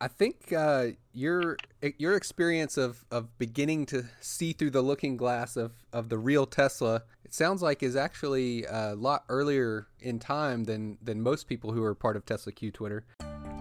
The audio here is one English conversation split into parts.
I think uh, your your experience of, of beginning to see through the looking glass of, of the real Tesla, it sounds like is actually a lot earlier in time than than most people who are part of Tesla Q Twitter.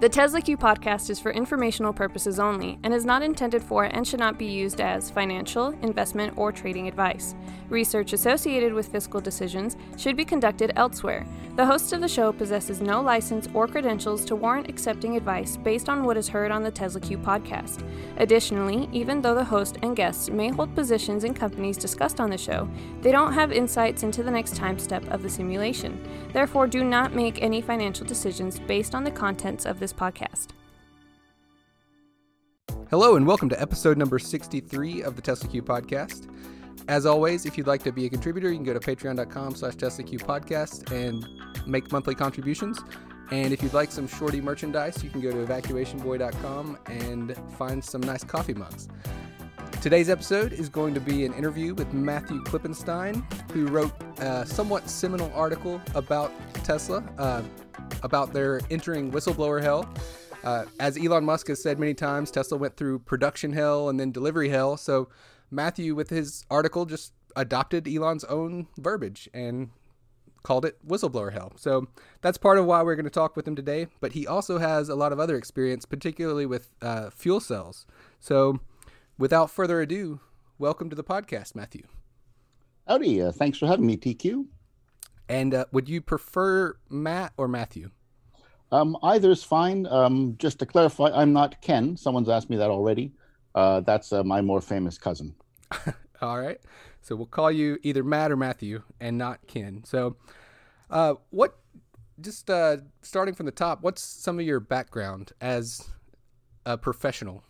The Tesla Q podcast is for informational purposes only and is not intended for and should not be used as financial, investment, or trading advice. Research associated with fiscal decisions should be conducted elsewhere. The host of the show possesses no license or credentials to warrant accepting advice based on what is heard on the Tesla Q podcast. Additionally, even though the host and guests may hold positions in companies discussed on the show, they don't have insights into the next time step of the simulation. Therefore, do not make any financial decisions based on the contents of the this podcast. Hello, and welcome to episode number 63 of the Tesla Q podcast. As always, if you'd like to be a contributor, you can go to patreon.com slash podcast and make monthly contributions. And if you'd like some shorty merchandise, you can go to evacuationboy.com and find some nice coffee mugs. Today's episode is going to be an interview with Matthew Klippenstein, who wrote a somewhat seminal article about Tesla. Uh, about their entering whistleblower hell. Uh, as Elon Musk has said many times, Tesla went through production hell and then delivery hell. So Matthew, with his article, just adopted Elon's own verbiage and called it whistleblower hell. So that's part of why we're going to talk with him today. But he also has a lot of other experience, particularly with uh, fuel cells. So without further ado, welcome to the podcast, Matthew. Howdy. Uh, thanks for having me, TQ. And uh, would you prefer Matt or Matthew? Um, either is fine. Um, just to clarify, I'm not Ken. Someone's asked me that already. Uh, that's uh, my more famous cousin. All right. So we'll call you either Matt or Matthew and not Ken. So, uh, what, just uh, starting from the top, what's some of your background as a professional?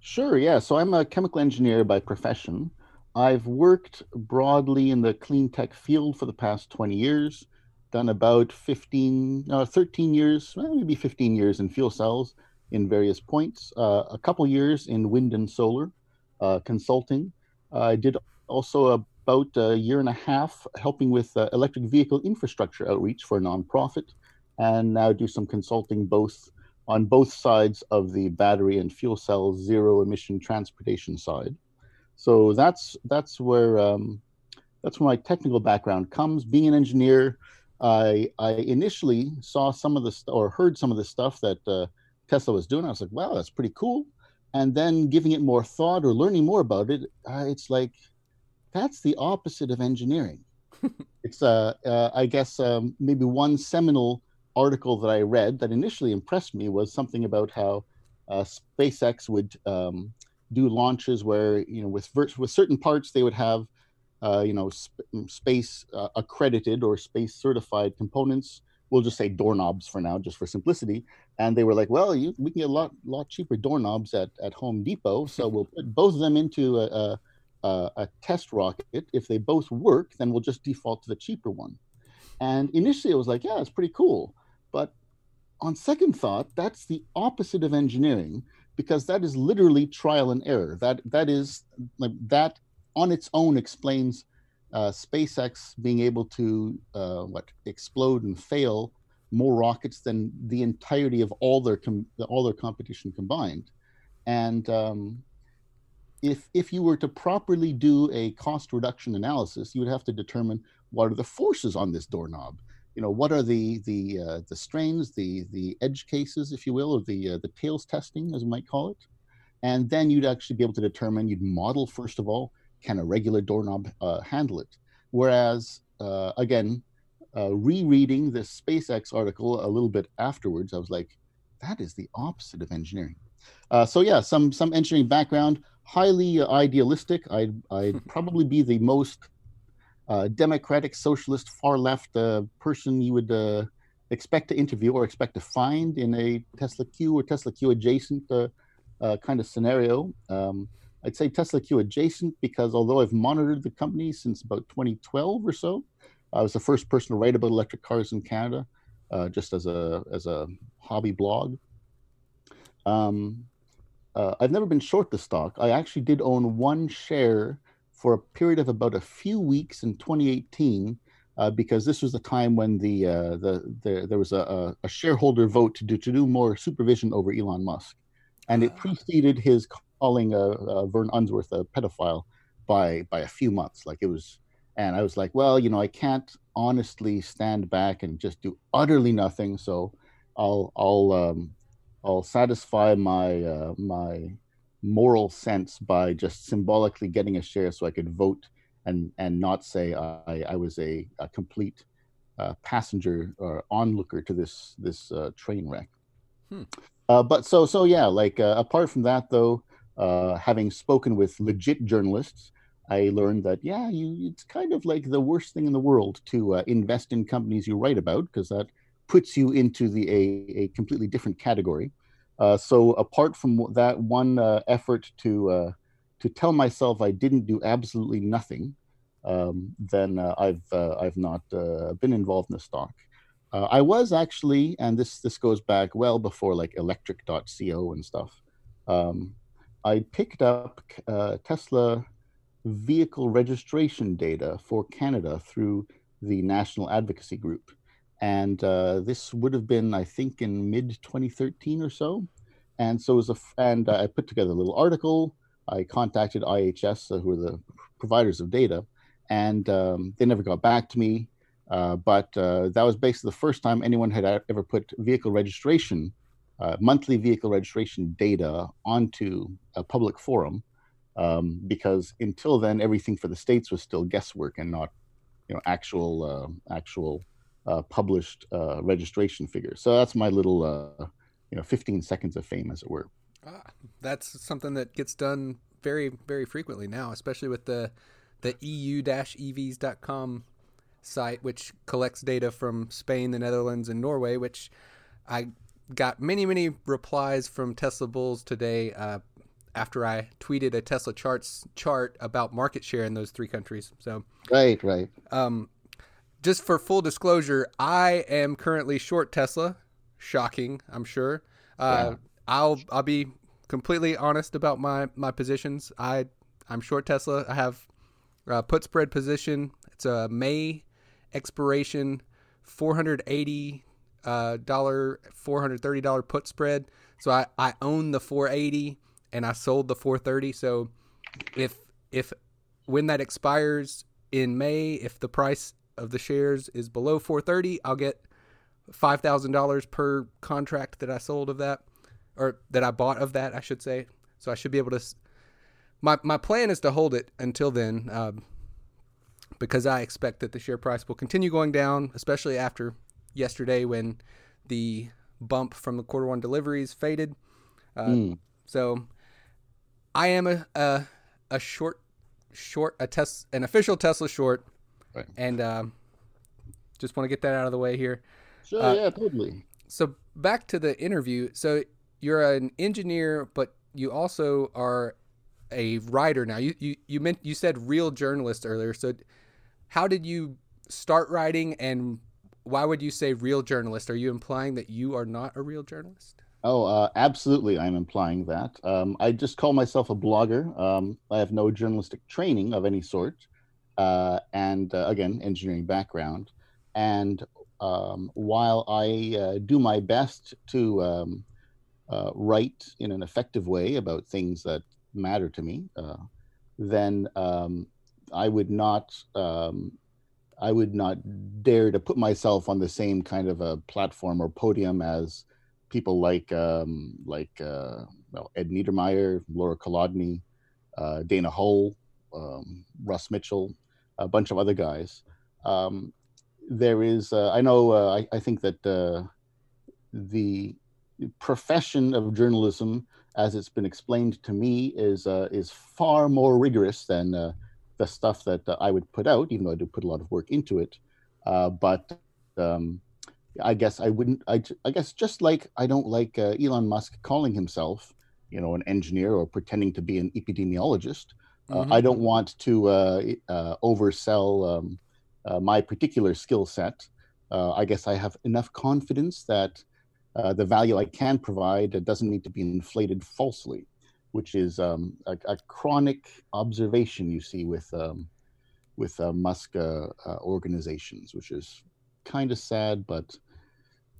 Sure. Yeah. So I'm a chemical engineer by profession. I've worked broadly in the clean tech field for the past 20 years, done about 15, uh, 13 years, maybe 15 years in fuel cells in various points, uh, a couple years in wind and solar uh, consulting. I did also about a year and a half helping with uh, electric vehicle infrastructure outreach for a nonprofit, and now do some consulting both on both sides of the battery and fuel cell zero emission transportation side. So that's that's where um, that's where my technical background comes. Being an engineer, I I initially saw some of the st- or heard some of the stuff that uh, Tesla was doing. I was like, wow, that's pretty cool. And then giving it more thought or learning more about it, uh, it's like that's the opposite of engineering. it's uh, uh, I guess um, maybe one seminal article that I read that initially impressed me was something about how uh, SpaceX would um, do launches where you know with with certain parts they would have uh, you know sp- mm, space uh, accredited or space certified components. We'll just say doorknobs for now just for simplicity. And they were like well you, we can get a lot lot cheaper doorknobs at, at home depot. So we'll put both of them into a, a, a test rocket. If they both work then we'll just default to the cheaper one. And initially it was like yeah it's pretty cool. But on second thought that's the opposite of engineering because that is literally trial and error. That that is like that on its own explains uh, SpaceX being able to uh, what explode and fail more rockets than the entirety of all their com- all their competition combined. And um, if if you were to properly do a cost reduction analysis, you would have to determine what are the forces on this doorknob you know what are the the uh, the strains the the edge cases if you will or the uh, the tails testing as we might call it? And then you'd actually be able to determine you'd model first of all can a regular doorknob uh, handle it? Whereas uh, again uh, rereading this spacex article a little bit afterwards i was like that is the opposite of engineering. Uh, so yeah some some engineering background highly idealistic. I'd i'd probably be the most uh, democratic, socialist, far left uh, person you would uh, expect to interview or expect to find in a Tesla Q or Tesla Q adjacent uh, uh, kind of scenario. Um, I'd say Tesla Q adjacent because although I've monitored the company since about 2012 or so, I was the first person to write about electric cars in Canada, uh, just as a as a hobby blog. Um, I've never been short the stock. I actually did own one share for a period of about a few weeks in 2018 uh, because this was the time when the, uh, the, the there was a, a, shareholder vote to do to do more supervision over Elon Musk, and it ah. preceded his calling uh, uh, Vern Unsworth a pedophile by by a few months. Like it was, and I was like, well, you know, I can't honestly stand back and just do utterly nothing. So I'll I'll um, I'll satisfy my uh, my moral sense by just symbolically getting a share so I could vote and and not say I, I was a, a complete uh, passenger or onlooker to this this uh, train wreck. Hmm. Uh, but so so yeah, like uh, apart from that though, uh, having spoken with legit journalists, I learned that yeah, you it's kind of like the worst thing in the world to uh, invest in companies you write about because that puts you into the a, a completely different category. So apart from that one effort to to tell myself I didn't do absolutely nothing, um, then uh, I've uh, I've not uh, been involved in the stock. Uh, I was actually, and this this goes back well before like Electrek.co and stuff. Um, I picked up uh, Tesla vehicle registration data for Canada through the National Advocacy Group, and uh, this would have been I think in mid 2013 or so. And so was a, and I put together a little article I contacted IHS, uh, who are the providers of data, and um, they never got back to me. Uh, but uh, that was basically the first time anyone had ever put vehicle registration, uh, monthly vehicle registration data onto a public forum, um, because until then everything for the states was still guesswork and not, you know, actual uh, actual uh, published registration figures. So that's my little, you know, 15 seconds of fame, as it were. Ah, that's something that gets done very, very frequently now, especially with the the EU-EVs.com site, which collects data from Spain, the Netherlands, and Norway. Which I got many, many replies from Tesla bulls today uh, after I tweeted a Tesla charts chart about market share in those three countries. So right, right. Um, just for full disclosure, I am currently short Tesla. Shocking, I'm sure. Uh, yeah. I'll I'll be completely honest about my my positions. I I'm short Tesla. I have uh, put spread position. It's a May expiration, four hundred eighty dollar, four hundred thirty dollar put spread. So I I own the four eighty and I sold the four thirty. So if if when that expires in May, if the price of the shares is below 430, I'll get $5,000 per contract that I sold of that or that I bought of that, I should say. So I should be able to. My my plan is to hold it until then, um, because I expect that the share price will continue going down, especially after yesterday when the bump from the quarter one deliveries faded. Uh, mm. So I am a, a a short short a test an official Tesla short, right. and um, just want to get that out of the way here. Sure, uh, yeah, totally. So back to the interview. So you're an engineer, but you also are a writer now. You you you meant you said real journalist earlier. So how did you start writing and why would you say real journalist? Are you implying that you are not a real journalist? Oh, uh, absolutely. I'm implying that. Um, I just call myself a blogger. Um, I have no journalistic training of any sort. Uh, and uh, again, engineering background. And um, while I uh, do my best to um, uh, write in an effective way about things that matter to me, uh, then um, I would not um, I would not dare to put myself on the same kind of a platform or podium as people like um, like uh, well Ed Niedermeyer, Lora Kolodny, Dana Hull, um, Russ Mitchell, a bunch of other guys. Um, there is uh, I know uh, I, I think that the profession of journalism, as it's been explained to me, is uh, is far more rigorous than uh, the stuff that uh, I would put out, even though I do put a lot of work into it. Uh, but um, I guess I wouldn't. I, I guess just like I don't like uh, Elon Musk calling himself, you know, an engineer or pretending to be an epidemiologist. Uh, mm-hmm. I don't want to oversell um, my particular skill set. I guess I have enough confidence that uh, the value I can provide doesn't need to be inflated falsely, which is um, a, a, chronic observation you see with um, with uh, Musk uh, uh, organizations, which is kind of sad, but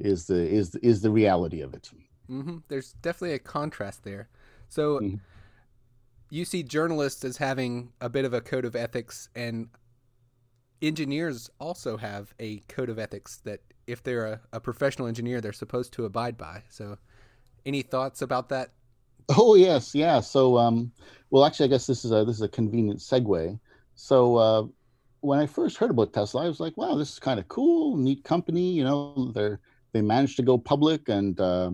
is the is is the reality of it. Mm-hmm. There's definitely a contrast there. So mm-hmm. You see journalists as having a bit of a code of ethics, and engineers also have a code of ethics that if they're a, a professional engineer, they're supposed to abide by. So, any thoughts about that? Oh yes, yeah. So, um, well, actually, I guess this is a this is a convenient segue. So, uh, when I first heard about Tesla, I was like, "Wow, this is kind of cool, neat company." You know, they're they managed to go public, and uh,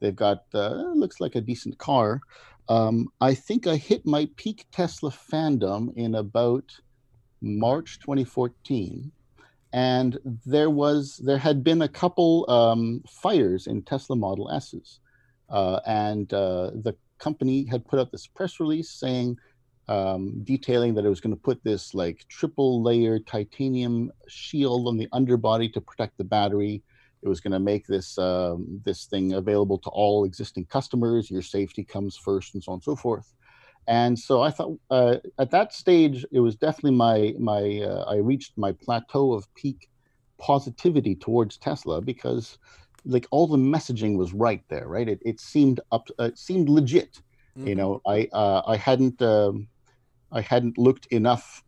they've got uh, looks like a decent car. Um, I think I hit my peak Tesla fandom in about March 2014 and there was there had been a couple um, fires in Tesla Model S's, uh, and uh, the company had put out this press release saying, um, detailing that it was going to put this like triple layer titanium shield on the underbody to protect the battery. It was going to make this um, this thing available to all existing customers. Your safety comes first, and so on and so forth. And so I thought uh, at that stage it was definitely my my uh, I reached my plateau of peak positivity towards Tesla because like all the messaging was right there, right? It it seemed up uh, it seemed legit. Mm-hmm. You know, I uh, I hadn't um, I hadn't looked enough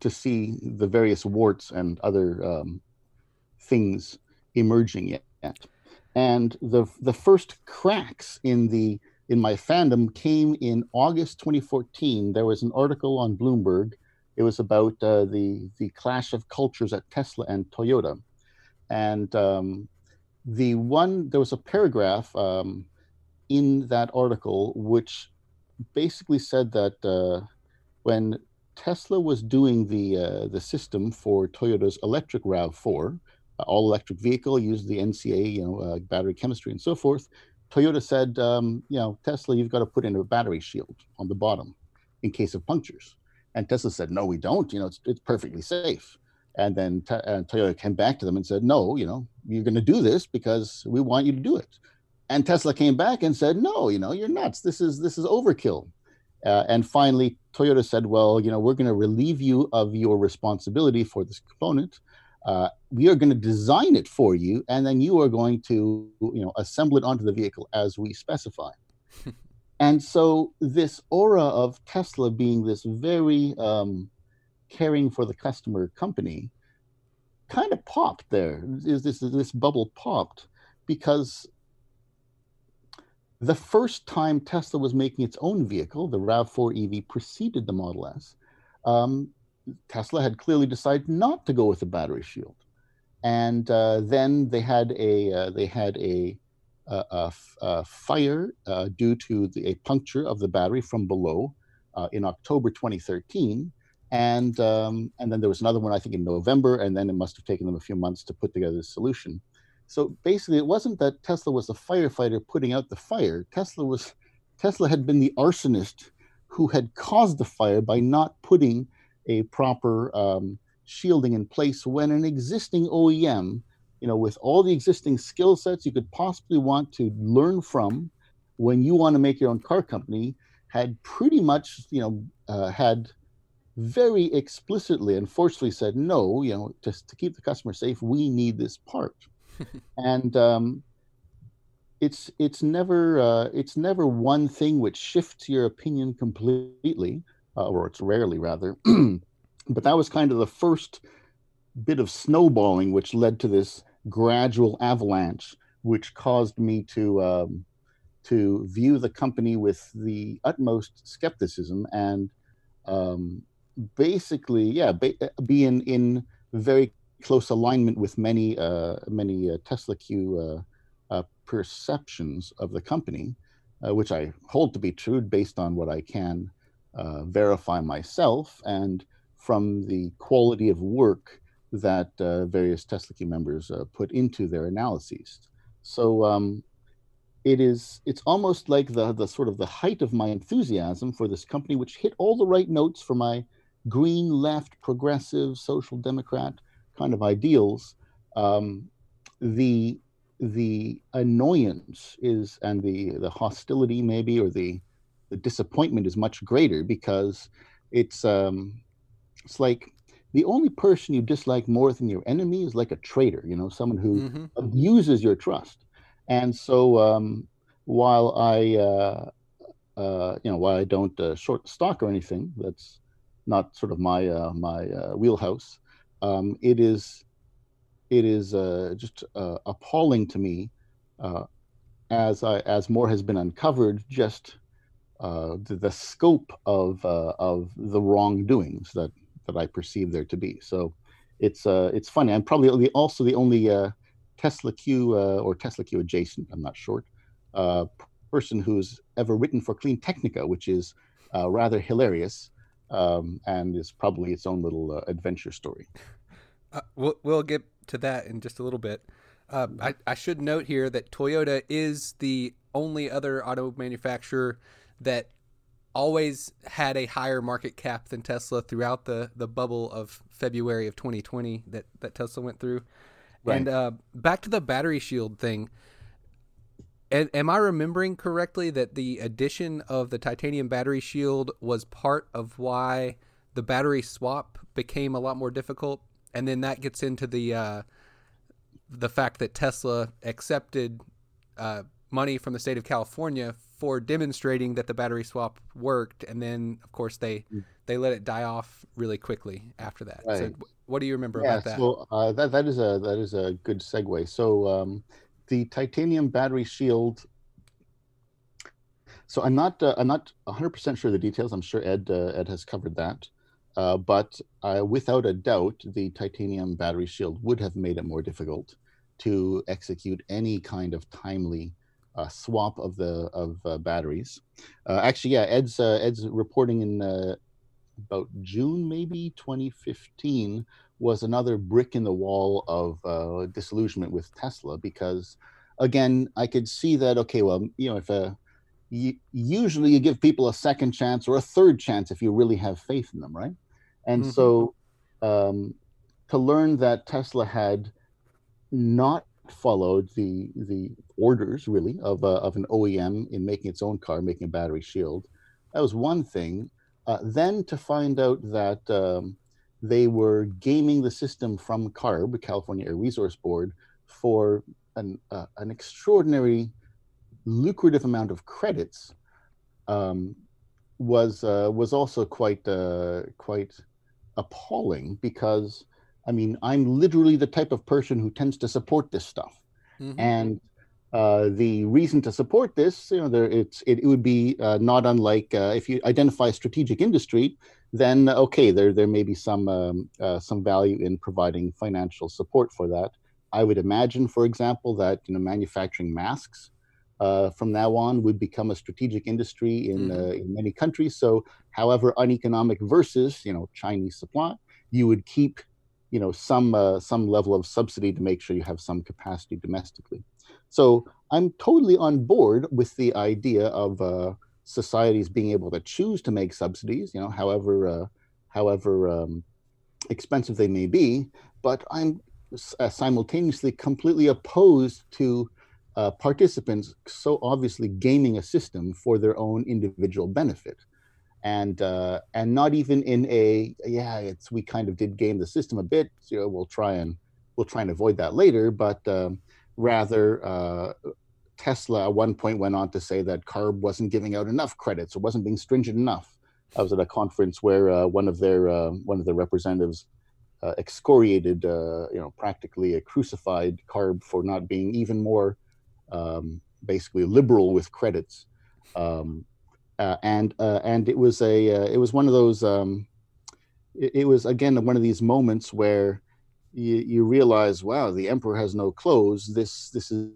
to see the various warts and other um, things emerging yet. And the the first cracks in the in my fandom came in August 2014. There was an article on Bloomberg. It was about uh, the the clash of cultures at Tesla and Toyota, and um, the one there was a paragraph um, in that article which basically said that uh, when Tesla was doing the uh, the system for Toyota's electric Rav4, uh, all electric vehicle, used the NCA, you know, uh, battery chemistry and so forth. Toyota said, um, you know, Tesla, you've got to put in a battery shield on the bottom in case of punctures. And Tesla said, no, we don't. You know, it's, it's perfectly safe. And then t- and Toyota came back to them and said, no, you know, you're going to do this because we want you to do it. And Tesla came back and said, no, you know, you're nuts. This is this is overkill. Uh, and finally, Toyota said, well, you know, we're going to relieve you of your responsibility for this component uh, we are going to design it for you, and then you are going to, you know, assemble it onto the vehicle as we specify. and so this aura of Tesla being this very um, caring for the customer company kind of popped there. Is this this bubble popped because the first time Tesla was making its own vehicle, the RAV4 EV preceded the Model S. Um, Tesla had clearly decided not to go with the battery shield, and uh, then they had a uh, they had a, a, a fire uh, due to the, a puncture of the battery from below uh, in October 2013, and um, and then there was another one I think in November, and then it must have taken them a few months to put together the solution. So basically, it wasn't that Tesla was a firefighter putting out the fire. Tesla was Tesla had been the arsonist who had caused the fire by not putting a proper um, shielding in place when an existing OEM, you know, with all the existing skill sets you could possibly want to learn from when you want to make your own car company, had pretty much, you know, uh, had very explicitly and forcefully said, no, you know, just to keep the customer safe, we need this part. and um, it's it's never uh, it's never one thing which shifts your opinion completely uh, or it's rarely rather. but that was kind of the first bit of snowballing, which led to this gradual avalanche, which caused me to um, to view the company with the utmost skepticism and um, basically, yeah, be, be in in very close alignment with many uh, many uh, Tesla Q uh, uh, perceptions of the company, uh, which I hold to be true based on what I can uh, verify myself and from the quality of work that uh, various Tesla Q members uh, put into their analyses. So um, it is it's almost like the the sort of the height of my enthusiasm for this company, which hit all the right notes for my green left progressive social democrat kind of ideals. Um, the the annoyance is and the the hostility maybe or the the disappointment is much greater because it's um, it's like the only person you dislike more than your enemy is like a traitor, you know, someone who Mm-hmm. abuses your trust. And so, um, while I, uh, uh, you know, while I don't uh, short stock or anything, that's not sort of my uh, my uh, wheelhouse. Um, it is, it is uh, just uh, appalling to me, uh, as I as more has been uncovered, just uh, the, the scope of uh, of the wrongdoings that that I perceive there to be. So it's uh, it's funny. I'm probably also the only uh, Tesla Q uh, or Tesla Q adjacent. I'm not short. Uh, person who's ever written for Clean Technica, which is rather hilarious um, and is probably its own little adventure story. We'll we'll get to that in just a little bit. Uh, I I should note here that Toyota is the only other auto manufacturer that always had a higher market cap than Tesla throughout the the bubble of February of 2020 that that Tesla went through. Right. And uh, back to the battery shield thing. Am I remembering correctly that the addition of the titanium battery shield was part of why the battery swap became a lot more difficult? And then that gets into the uh, the fact that Tesla accepted uh, money from the state of California for demonstrating that the battery swap worked, and then of course they Mm. they let it die off really quickly after that. Right. wh- what do you remember yeah, about that? so uh, that that is a that is a good segue. So um, the titanium battery shield. So I'm not uh, I'm not 100 percent sure of the details. I'm sure Ed uh, Ed has covered that, uh, but uh, without a doubt, the titanium battery shield would have made it more difficult to execute any kind of timely uh, swap of the of uh, batteries. Uh, actually, yeah, Ed's uh, Ed's reporting in uh, about June maybe 2015 was another brick in the wall of uh, disillusionment with Tesla because, again, I could see that okay, well, you know, if a usually you give people a second chance or a third chance if you really have faith in them, right? And Mhm. so um, to learn that Tesla had not followed the the orders really of a, of an OEM in making its own car, making a battery shield, that was one thing. Uh, then to find out that um, they were gaming the system from CARB, California Air Resource Board, for an uh, an extraordinary, lucrative amount of credits, um, was uh, was also quite uh, quite appalling because I mean I'm literally the type of person who tends to support this stuff Mhm. and uh, the reason to support this, you know, there it's it, it would be uh, not unlike uh, if you identify a strategic industry, then okay, there there may be some um, uh, some value in providing financial support for that. I would imagine, for example, that you know manufacturing masks uh, from now on would become a strategic industry in Mhm. uh, in many countries. So, however uneconomic versus you know Chinese supply, you would keep you know some uh, some level of subsidy to make sure you have some capacity domestically. So I'm totally on board with the idea of uh, societies being able to choose to make subsidies, you know, however uh, however um, expensive they may be. But I'm uh, simultaneously completely opposed to uh, participants so obviously gaming a system for their own individual benefit and uh, and not even in a yeah it's we kind of did game the system a bit so you know, we'll try and we'll try and avoid that later but um, rather uh, Tesla at one point went on to say that CARB wasn't giving out enough credits or wasn't being stringent enough. I was at a conference where uh, one of their uh, one of their representatives uh, excoriated, uh, you know, practically uh, crucified CARB for not being even more um, basically liberal with credits. Um, uh, and uh, and it was a uh, it was one of those um, it, it was again one of these moments where you, you realize wow the emperor has no clothes. This this is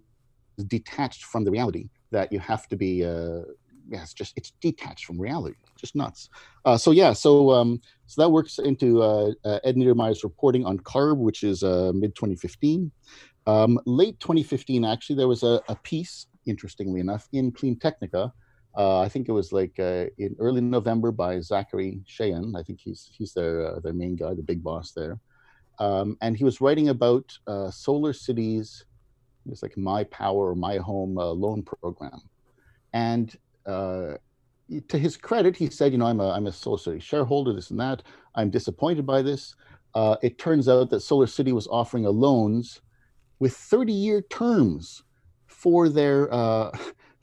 detached from the reality that you have to be uh yeah it's just it's detached from reality just nuts. Uh so yeah so um so that works into uh, uh ed niedermeyer's reporting on carb which is mid 2015 um late 2015 actually there was a, a piece interestingly enough in clean technica uh, I think it was like uh, in early November by Zachary Shahan. I think he's he's their uh, their main guy, the big boss there. Um, and he was writing about uh, Solar Cities. it was like My Power or My Home uh, loan program. And uh, to his credit, he said, you know, I'm a I'm a Solar City shareholder, this and that. I'm disappointed by this. it turns out that Solar City was offering a loans with 30 year terms for their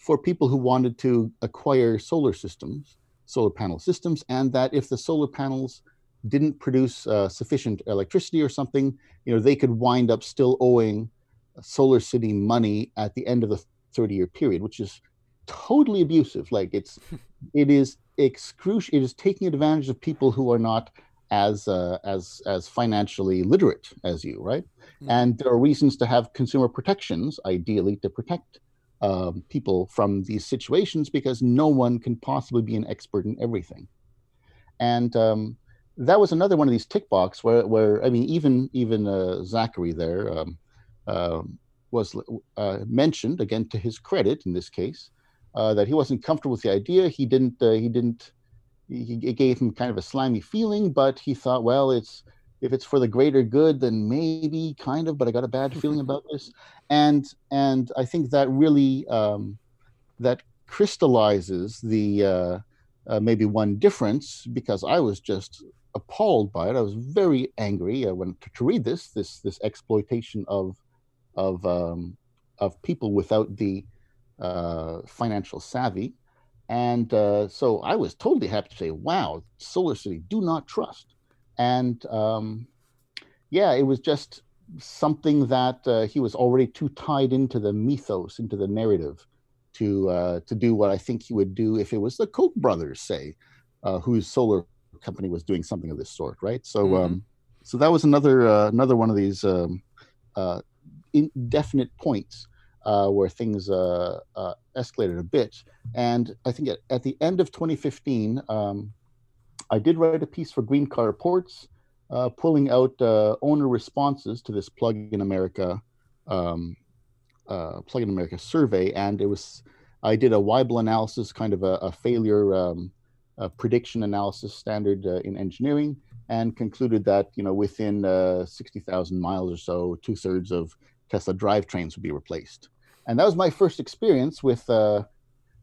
for people who wanted to acquire solar systems, solar panel systems, and that if the solar panels didn't produce uh, sufficient electricity or something, you know, they could wind up still owing Solar City money at the end of the 30 year period, which is totally abusive. Like it's, it is excruciating. It is taking advantage of people who are not as uh, as as financially literate as you, right? Mm-hmm. And there are reasons to have consumer protections, ideally to protect um, people from these situations, because no one can possibly be an expert in everything. And um, that was another one of these tick box where, where I mean, even even uh, Zachary there um, uh, was uh, mentioned again to his credit in this case uh, that he wasn't comfortable with the idea. He didn't. Uh, he didn't. He, it gave him kind of a slimy feeling, but he thought, well, it's if it's for the greater good, then maybe kind of. But I got a bad feeling about this, and and I think that really um, that crystallizes the uh, uh, maybe one difference because I was just appalled by it. I was very angry uh, when to, to, read this this this exploitation of of um, of people without the uh, financial savvy, and uh, so I was totally happy to say, "Wow, Solar City, do not trust." And um, yeah, it was just something that uh, he was already too tied into the mythos, into the narrative, to uh, to do what I think he would do if it was the Koch brothers, say, uh, whose solar company was doing something of this sort, right? So, mm-hmm. um, so that was another uh, another one of these um, uh, indefinite points uh, where things uh, uh, escalated a bit. And I think at, at the end of 2015, um, I did write a piece for Green Car Reports, uh, pulling out owner responses to this Plug in America um, Plug in America survey, and it was I did a Weibull analysis, kind of a, a failure. Um, uh, prediction analysis standard uh, in engineering and concluded that you know within uh, 60,000 miles or so, two thirds of Tesla drivetrains would be replaced. And that was my first experience with uh,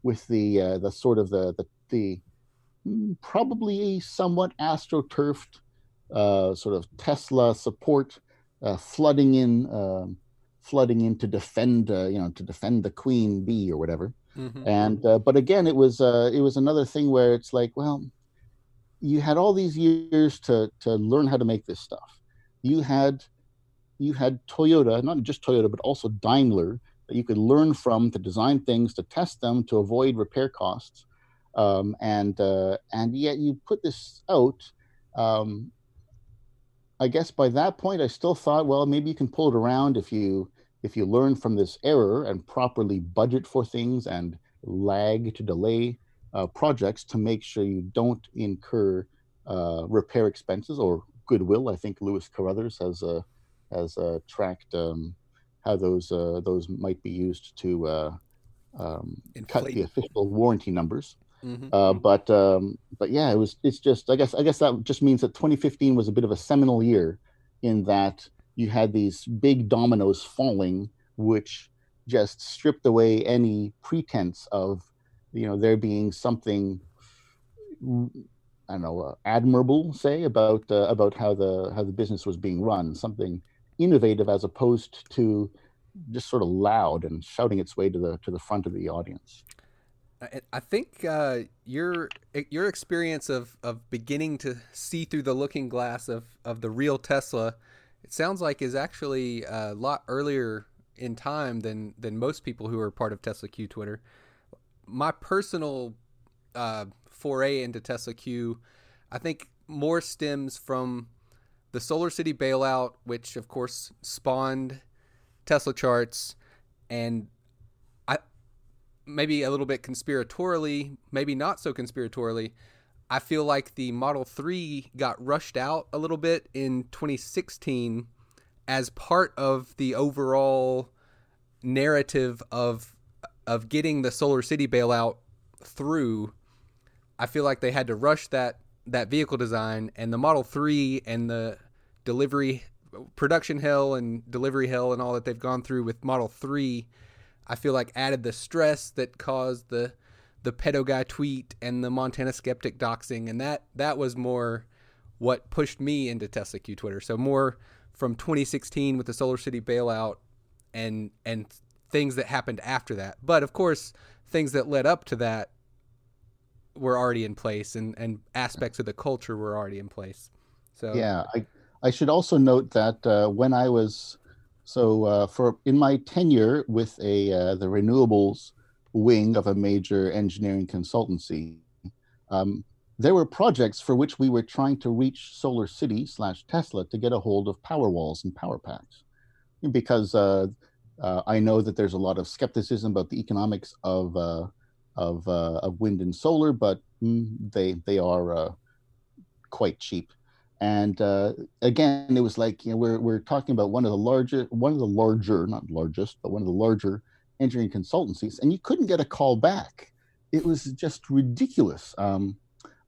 with the uh, the sort of the the, the probably a somewhat astroturfed uh, sort of Tesla support flooding in um, flooding in to defend you know to defend the queen bee or whatever. Mm-hmm. And uh, but again, it was uh, it was another thing where it's like, well, you had all these years to to learn how to make this stuff. You had you had Toyota, not just Toyota, but also Daimler that you could learn from to design things, to test them, to avoid repair costs. Um, and uh, and yet you put this out. Um, I guess by that point, I still thought, well, maybe you can pull it around if you if you learn from this error and properly budget for things and lag to delay uh, projects to make sure you don't incur uh, repair expenses or goodwill. I think Lewis Carruthers has uh, has uh, tracked um, how those uh, those might be used to uh, um, cut the official warranty numbers. Mm-hmm. Uh, but um, but yeah, it was. It's just. I guess. I guess that just means that 2015 was a bit of a seminal year, in that you had these big dominoes falling, which just stripped away any pretense of, you know, there being something, I don't know, uh, admirable, say about uh, about how the how the business was being run, something innovative as opposed to just sort of loud and shouting its way to the to the front of the audience. I think uh, your your experience of, of beginning to see through the looking glass of, of the real Tesla it sounds like is actually a lot earlier in time than than most people who are part of Tesla Q Twitter. My personal uh, foray into Tesla Q, I think more stems from the Solar City bailout, which of course spawned Tesla charts, and maybe a little bit conspiratorially, maybe not so conspiratorially. I feel like the Model 3 got rushed out a little bit in 2016 as part of the overall narrative of of getting the Solar City bailout through. I feel like they had to rush that that vehicle design and the Model 3 and the delivery production hell and delivery hell and all that they've gone through with Model 3 I feel like added the stress that caused the the pedo guy tweet and the Montana skeptic doxing, and that that was more what pushed me into Tesla Q Twitter. So more from 2016 with the Solar City bailout and and things that happened after that. But of course, things that led up to that were already in place and, and aspects of the culture were already in place. So yeah, I, I should also note that uh, when I was so uh, for in my tenure with a uh, the renewables wing of a major engineering consultancy, um, there were projects for which we were trying to reach Solar City slash Tesla to get a hold of power walls and power packs, because uh, uh, I know that there's a lot of skepticism about the economics of uh, of, uh, of wind and solar, but mm, they they are quite cheap. And uh, again, it was like you know we're we're talking about one of the larger one of the larger not largest but one of the larger engineering consultancies, and you couldn't get a call back. It was just ridiculous. Um,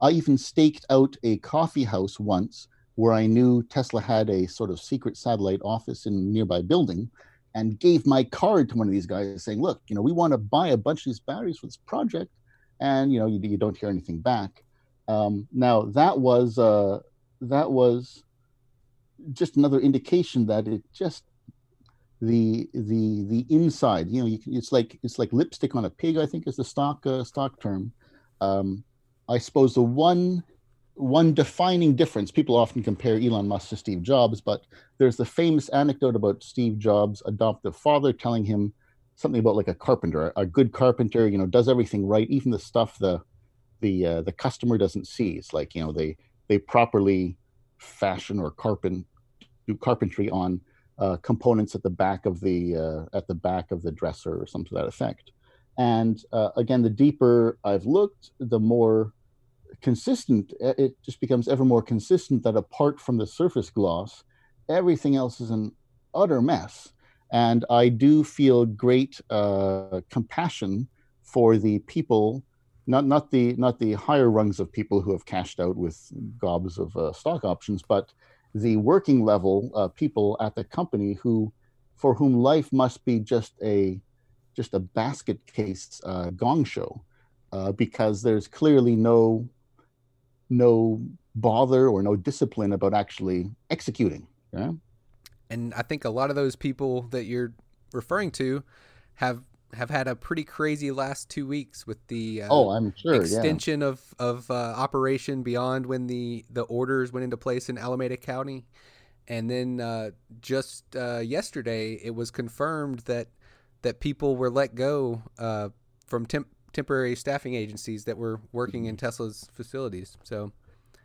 I even staked out a coffee house once where I knew Tesla had a sort of secret satellite office in a nearby building and gave my card to one of these guys saying, look, you know, we want to buy a bunch of these batteries for this project. And, you know, you, you don't hear anything back. Um, now that was, uh, that was just another indication that it just, the, the, the inside, you know, you, it's like, it's like lipstick on a pig, I think is the stock, uh, stock term. Um, I suppose the one one defining difference people often compare elon musk to steve jobs but there's the famous anecdote about steve jobs adoptive father telling him something about like a carpenter a good carpenter you know does everything right even the stuff the the uh, the customer doesn't see it's like you know they they properly fashion or carpent do carpentry on uh, components at the back of the uh, at the back of the dresser or something to that effect and uh, again the deeper i've looked the more consistent, it just becomes ever more consistent that apart from the surface gloss, everything else is an utter mess. And I do feel great uh, compassion for the people, not not the not the higher rungs of people who have cashed out with gobs of uh, stock options, but the working level uh, people at the company who, for whom life must be just a just a basket case uh, gong show, uh, because there's clearly no no bother or no discipline about actually executing. Yeah. And I think a lot of those people that you're referring to have have had a pretty crazy last two weeks with the uh, oh, I'm sure extension yeah. of of uh, operation beyond when the the orders went into place in Alameda County, and then uh, just uh, yesterday it was confirmed that that people were let go uh, from temp temporary staffing agencies that were working in Tesla's facilities. So,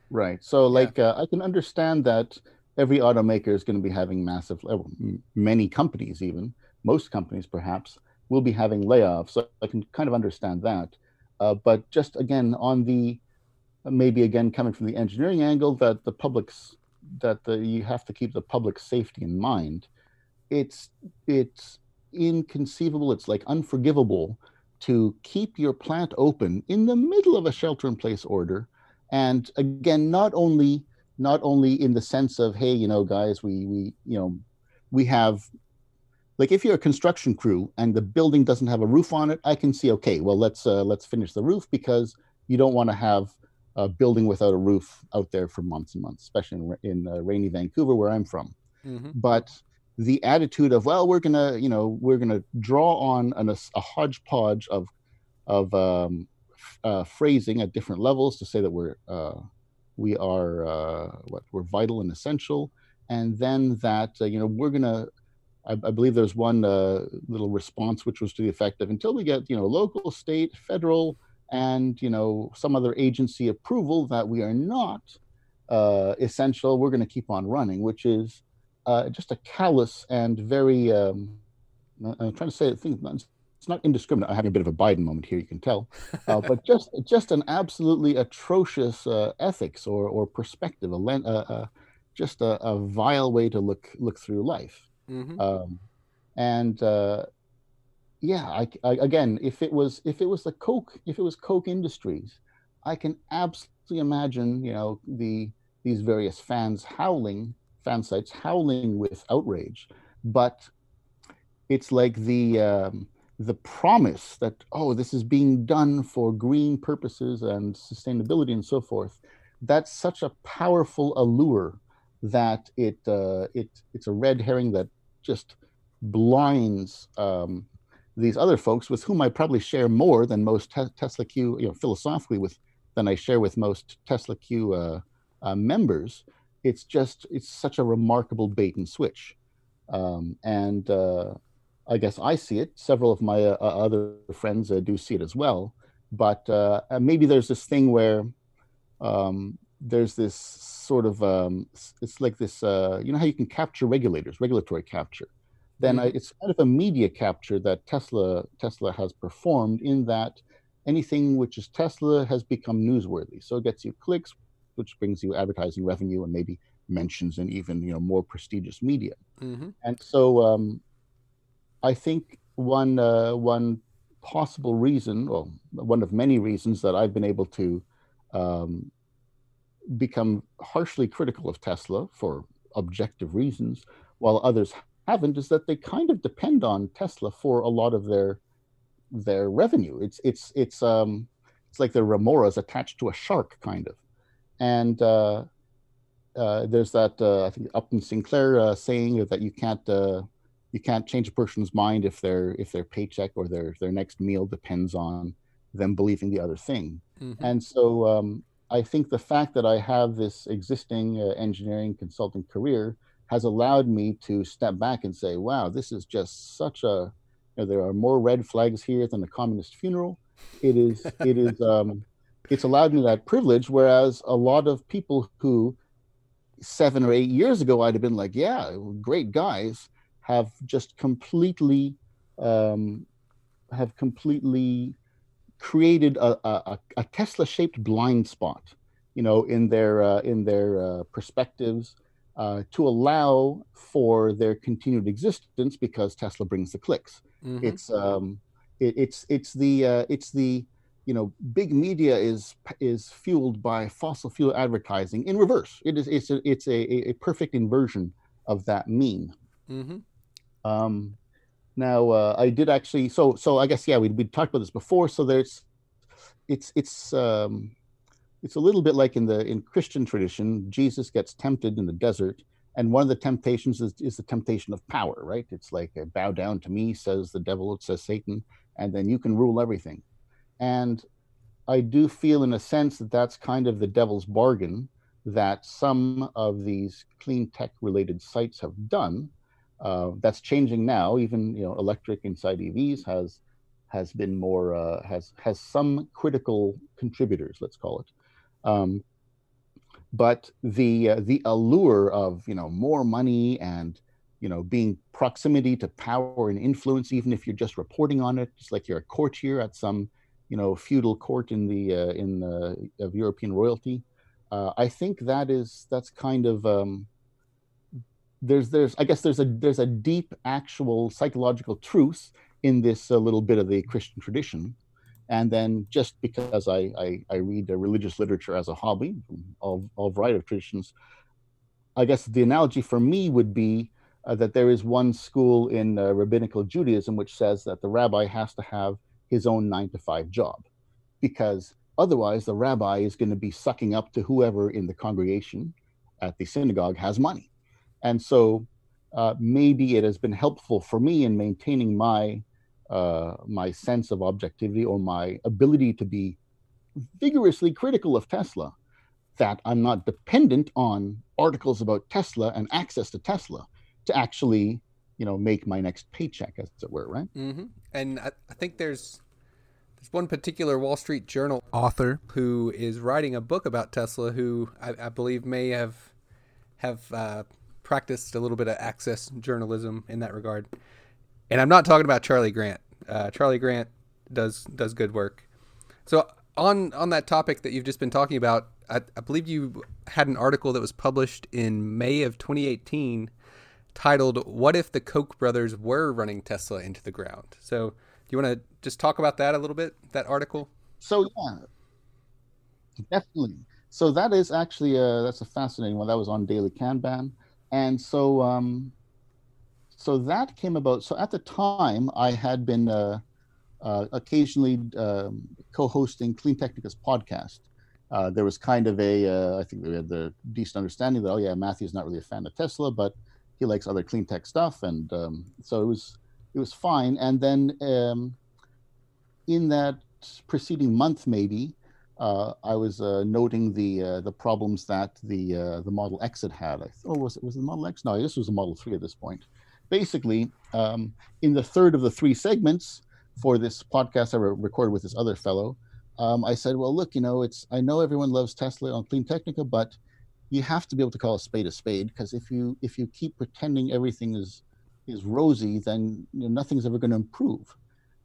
right. So, like, uh, I can understand that every automaker is going to be having massive, many companies, even most companies, perhaps, will be having layoffs. So, I can kind of understand that. Uh, but just again, on the maybe again coming from the engineering angle, that the public's that the, you have to keep the public safety in mind. It's it's inconceivable. It's like unforgivable to keep your plant open in the middle of a shelter in place order and again not only not only in the sense of hey you know guys we we you know we have like if you're a construction crew and the building doesn't have a roof on it i can see okay well let's uh, let's finish the roof because you don't want to have a building without a roof out there for months and months especially in, in uh, rainy vancouver where i'm from mm-hmm. but the attitude of well we're gonna you know we're gonna draw on an, a, a hodgepodge of of um, uh, phrasing at different levels to say that we're uh, we are uh, what we're vital and essential and then that uh, you know we're gonna I, I believe there's one uh, little response which was to the effect of until we get you know local state federal and you know some other agency approval that we are not uh, essential we're going to keep on running which is uh, just a callous and very, um, I'm trying to say it, it's not indiscriminate. I'm having a bit of a Biden moment here, you can tell, uh, but just just an absolutely atrocious uh, ethics or or perspective, a, uh, uh, just a, a, vile way to look look through life. Mm-hmm. Um, and uh, yeah, I, I, again, if it was if it was the Koch if it was Koch Industries, I can absolutely imagine you know the these various fans howling fan sites howling with outrage, but it's like the um, the promise that oh this is being done for green purposes and sustainability and so forth that's such a powerful allure that it uh, it it's a red herring that just blinds um, these other folks with whom I probably share more than most te- Tesla Q, you know, philosophically with than I share with most Tesla Q uh, uh, members. It's just it's such a remarkable bait and switch, um, and uh, I guess I see it. Several of my uh, other friends uh, do see it as well, but uh, maybe there's this thing where um, there's this sort of um, it's like this uh you know how you can capture regulators, regulatory capture then mm-hmm. I, it's kind of a media capture that Tesla Tesla has performed in that anything which is Tesla has become newsworthy. So it gets you clicks, which brings you advertising revenue and maybe mentions in even you know more prestigious media. Mm-hmm. And so um, I think one uh, one possible reason, or one of many reasons that I've been able to um, become harshly critical of Tesla for objective reasons, while others haven't is that they kind of depend on Tesla for a lot of their their revenue. It's it's it's um it's like their remoras attached to a shark kind of, and uh, uh, there's that uh, I think Upton Sinclair uh, saying that you can't uh, you can't change a person's mind if their if their paycheck or their their next meal depends on them believing the other thing. Mm-hmm. And so um, I think the fact that I have this existing uh, engineering consulting career has allowed me to step back and say, wow, this is just such a, you know, there are more red flags here than a communist funeral. It is, it is, um, it's allowed me that privilege. Whereas a lot of people who seven or eight years ago, I'd have been like, yeah, great guys have just completely, um, have completely created a, a, a Tesla shaped blind spot, you know, in their, uh, in their uh, perspectives uh, to allow for their continued existence because Tesla brings the clicks. Mm-hmm. It's um, it, it's it's the uh, it's the you know big media is is fueled by fossil fuel advertising in reverse. It is it's a, it's a, a perfect inversion of that mean. Mm-hmm. Um, now uh, I did actually so so I guess yeah we we talked about this before. So there's it's it's um, it's a little bit like in the in Christian tradition, Jesus gets tempted in the desert, and one of the temptations is, is the temptation of power, right? It's like bow down to me, says the devil, says Satan, and then you can rule everything. And I do feel, in a sense, that that's kind of the devil's bargain that some of these clean tech related sites have done. Uh, that's changing now. Even you know, Electrek inside EVs has has been more uh, has has some critical contributors, let's call it, um, but the uh, the allure of you know more money and you know being proximity to power and influence, even if you're just reporting on it, it's like you're a courtier at some you know feudal court in the uh, in the of European royalty. Uh, I think that is that's kind of um, there's there's I guess there's a there's a deep actual psychological truth in this uh, little bit of the Christian tradition and then just because I, I, I read religious literature as a hobby, all, all variety of traditions, I guess the analogy for me would be uh, that there is one school in uh, rabbinical Judaism which says that the rabbi has to have his own nine to five job, because otherwise the rabbi is going to be sucking up to whoever in the congregation at the synagogue has money. And so uh, maybe it has been helpful for me in maintaining my uh, my sense of objectivity or my ability to be vigorously critical of Tesla, that I'm not dependent on articles about Tesla and access to Tesla to actually, you know, make my next paycheck, as it were, right? Mm-hmm. And I, I think there's there's one particular Wall Street Journal author who is writing a book about Tesla, who I, I believe may have have uh, practiced a little bit of access journalism in that regard and I'm not talking about Charley Grant. Uh, Charley Grant does does good work. So on on that topic that you've just been talking about, I, I believe you had an article that was published in May of 2018 titled "What if the Koch brothers were running Tesla into the ground?" So do you want to just talk about that a little bit? That article. So yeah, definitely. So that is actually a, that's a fascinating one. That was on Daily Kanban, and so um, so that came about. So at the time, I had been uh, uh, occasionally um, co-hosting Clean Technica's podcast, uh, there was kind of a, uh, I think we had the decent understanding that, oh yeah, Matthew's not really a fan of Tesla, but he likes other clean tech stuff. And um, so it was, it was fine. And then um, in that preceding month, maybe, uh, I was uh, noting the uh, the problems that the uh, the Model X had had. I, oh, was it was the Model X? No, this was the Model Three at this point. Basically, um, in the third of the three segments for this podcast I recorded with this other fellow, um, I said, "Well, look, you know, it's I know everyone loves Tesla on Clean Technica, but you have to be able to call a spade a spade because if you if you keep pretending everything is is rosy, then you know, nothing's ever going to improve."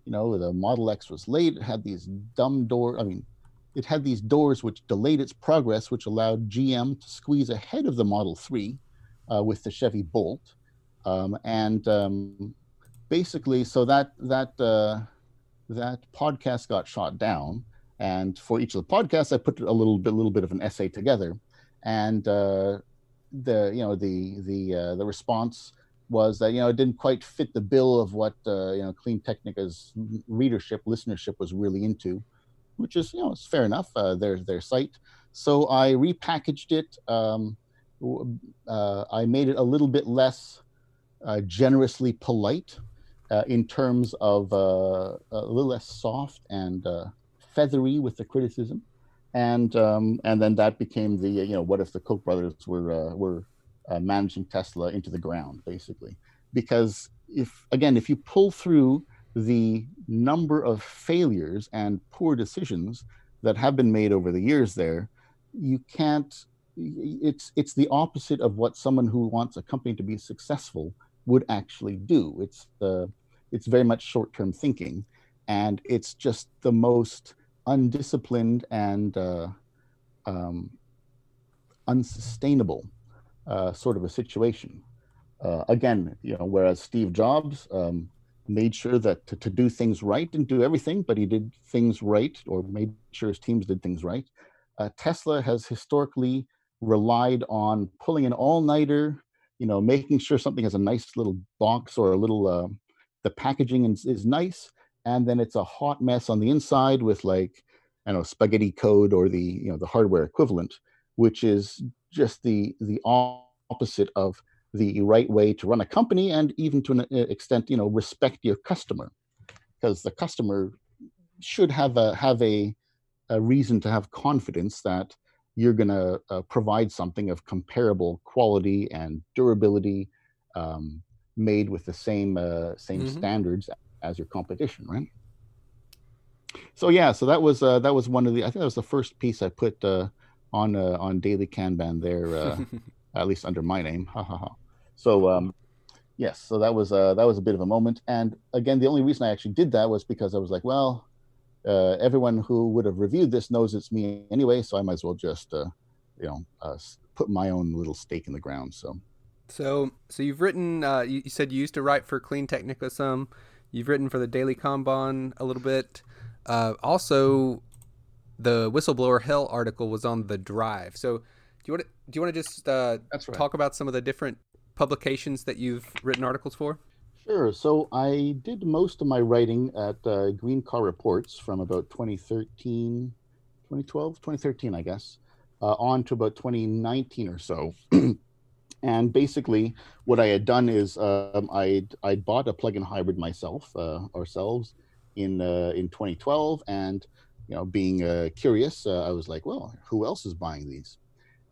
You know, the Model X was late; it had these dumb door. I mean it had these doors which delayed its progress, which allowed GM to squeeze ahead of the Model 3 uh, with the Chevy Bolt. Um, and um, basically, so that that uh, that podcast got shot down. And for each of the podcasts, I put a little bit, little bit of an essay together. And uh, the you know the the uh, the response was that you know it didn't quite fit the bill of what uh, you know Clean Technica's readership listenership was really into which is you know it's fair enough. Uh, their their site. So I repackaged it. Um, uh, I made it a little bit less uh, generously polite uh, in terms of uh, a little less soft and uh, feathery with the criticism, and um, and then that became the you know what if the Koch brothers were were managing Tesla into the ground basically because if again if you pull through the number of failures and poor decisions that have been made over the years there, you can't it's it's the opposite of what someone who wants a company to be successful would actually do. It's the uh, it's very much short-term thinking, and it's just the most undisciplined and uh, um, unsustainable uh, sort of a situation. Uh, again, you know, whereas Steve Jobs um, made sure that to, to do things right, didn't do everything, but he did things right or made sure his teams did things right. Uh, Tesla has historically relied on pulling an all-nighter, you know, making sure something has a nice little box or a little, uh, the packaging is, is nice, and then it's a hot mess on the inside with like, I know, spaghetti code or the, you know, the hardware equivalent, which is just the the opposite of the right way to run a company and even to an uh, extent you know respect your customer because the customer should have a have a, a reason to have confidence that you're going to uh, provide something of comparable quality and durability um, made with the same uh, same mm-hmm. standards as your competition right so yeah so that was uh, that was one of the i think that was the first piece i put uh, on uh, on daily kanban there at least under my name. Ha ha ha. So um, yes, so that was uh, that was a bit of a moment. And again, the only reason I actually did that was because I was like, well, uh, everyone who would have reviewed this knows it's me anyway, so I might as well just uh, you know uh, put my own little stake in the ground. So. So, so you've written. Uh, you, you said you used to write for Clean Technica some. You've written for the Daily Kanban a little bit. Uh, also, the whistleblower hell article was on the Drive. So, do you want to do you want to just uh, right. talk about some of the different publications that you've written articles for? Sure. So I did most of my writing at uh, Green Car Reports from about 2013, 2012, 2013, I guess, uh, on to about 2019 or so. and basically, what I had done is um, I I bought a plug-in hybrid myself, uh, ourselves, in uh, in 2012, and you know, being uh, curious, uh, I was like, well, who else is buying these?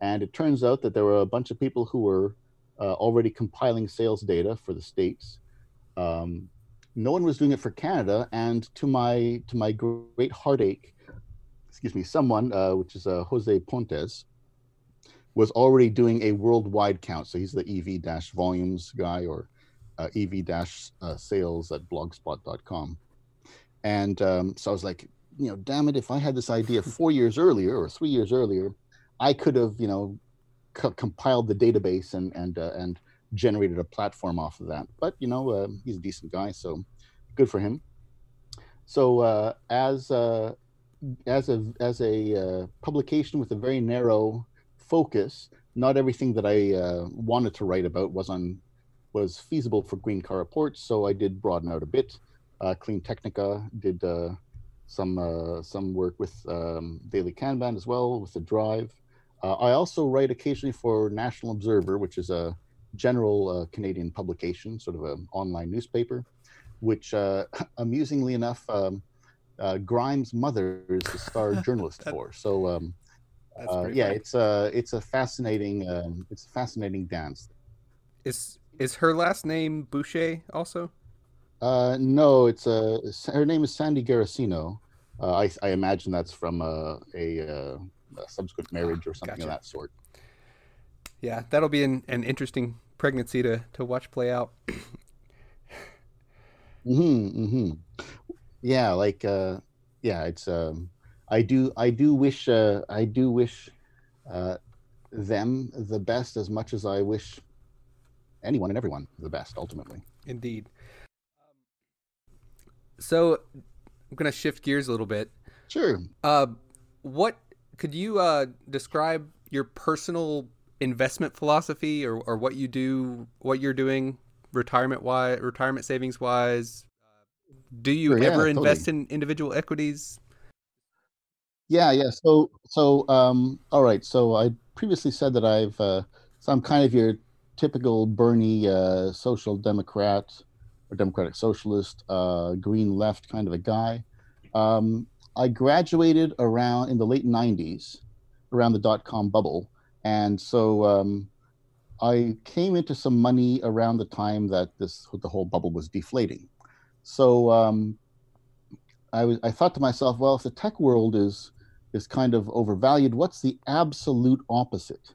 And it turns out that there were a bunch of people who were uh, already compiling sales data for the states. Um, no one was doing it for Canada, and to my to my great heartache, excuse me, someone uh, which is uh, Jose Pontes was already doing a worldwide count. So he's the EV dash volumes guy or uh, EV dash uh, sales at blogspot.com. And um, so I was like, you know, damn it, if I had this idea four years earlier or three years earlier, I could have, you know, co- compiled the database and and uh, and generated a platform off of that. But you know, uh, he's a decent guy, so good for him. So uh, as uh, as a as a uh, publication with a very narrow focus, not everything that I uh, wanted to write about was on was feasible for Green Car Reports. So I did broaden out a bit. Clean Technica did some some work with um, Daily Kanban as well with the Drive. Uh, I also write occasionally for National Observer, which is a general uh, Canadian publication, sort of an online newspaper, which uh, amusingly enough, um, uh, Grimes' mother is the star journalist for. So um, uh, yeah, it's a it's a fascinating um, it's a fascinating dance. Is is her last name Boucher also? Uh, no, it's a her name is Sandy Garossino. Uh, I, I imagine that's from a, a, a subsequent marriage or something gotcha. of that sort. Yeah, that'll be an, an interesting pregnancy to, to watch play out. hmm hmm Yeah, like uh, yeah, it's um, I do I do wish uh, I do wish uh, them the best as much as I wish anyone and everyone the best ultimately. Indeed. So I'm gonna shift gears a little bit. Sure. Uh, what could you uh, describe your personal investment philosophy or, or what you do, what you're doing retirement wise, retirement savings wise? Do you sure, ever yeah, invest totally. in individual equities? Yeah, yeah. So, so, um, all right. So I previously said that I've, uh, so I'm kind of your typical Bernie uh, social democrat or democratic socialist, uh, green left kind of a guy. Um, I graduated around in the late 90s, around the dot com bubble. And so um, I came into some money around the time that this the whole bubble was deflating. So um, I, was, I thought to myself, well, if the tech world is is kind of overvalued, what's the absolute opposite?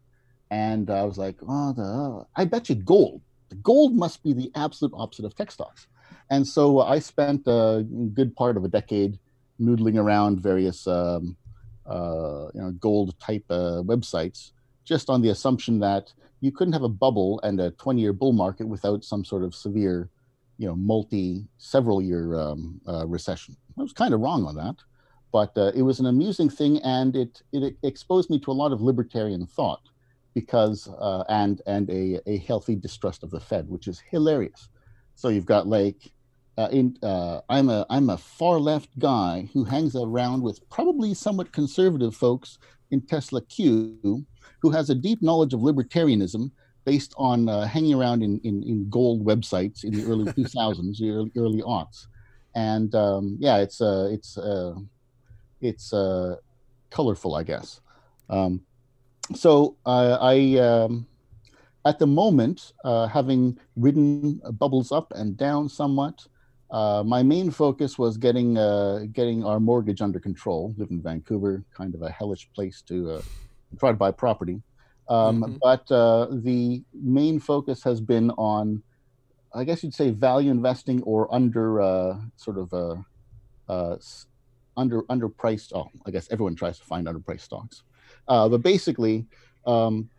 And I was like, oh, the, I bet you gold gold must be the absolute opposite of tech stocks. And so I spent a good part of a decade noodling around various um, uh, you know, gold type uh, websites just on the assumption that you couldn't have a bubble and a 20 year bull market without some sort of severe, you know, multi several year um, uh, recession. I was kind of wrong on that, but uh, it was an amusing thing and it, it exposed me to a lot of libertarian thought because uh, and and a, a healthy distrust of the Fed, which is hilarious. So you've got like uh, in uh, I'm a I'm a far left guy who hangs around with probably somewhat conservative folks in Tesla Q, who has a deep knowledge of libertarianism based on uh, hanging around in, in, in gold websites in the early 2000s, the early, early aughts, and um, yeah, it's uh, it's uh, it's uh, colorful, I guess. Um, so uh, I, um, at the moment, uh, having ridden bubbles up and down somewhat, uh, my main focus was getting uh, getting our mortgage under control. Live in Vancouver, kind of a hellish place to uh, try to buy property. Um, mm-hmm. But uh, the main focus has been on, I guess you'd say, value investing or under sort of under underpriced. Oh, I guess everyone tries to find underpriced stocks. Uh, but basically, um,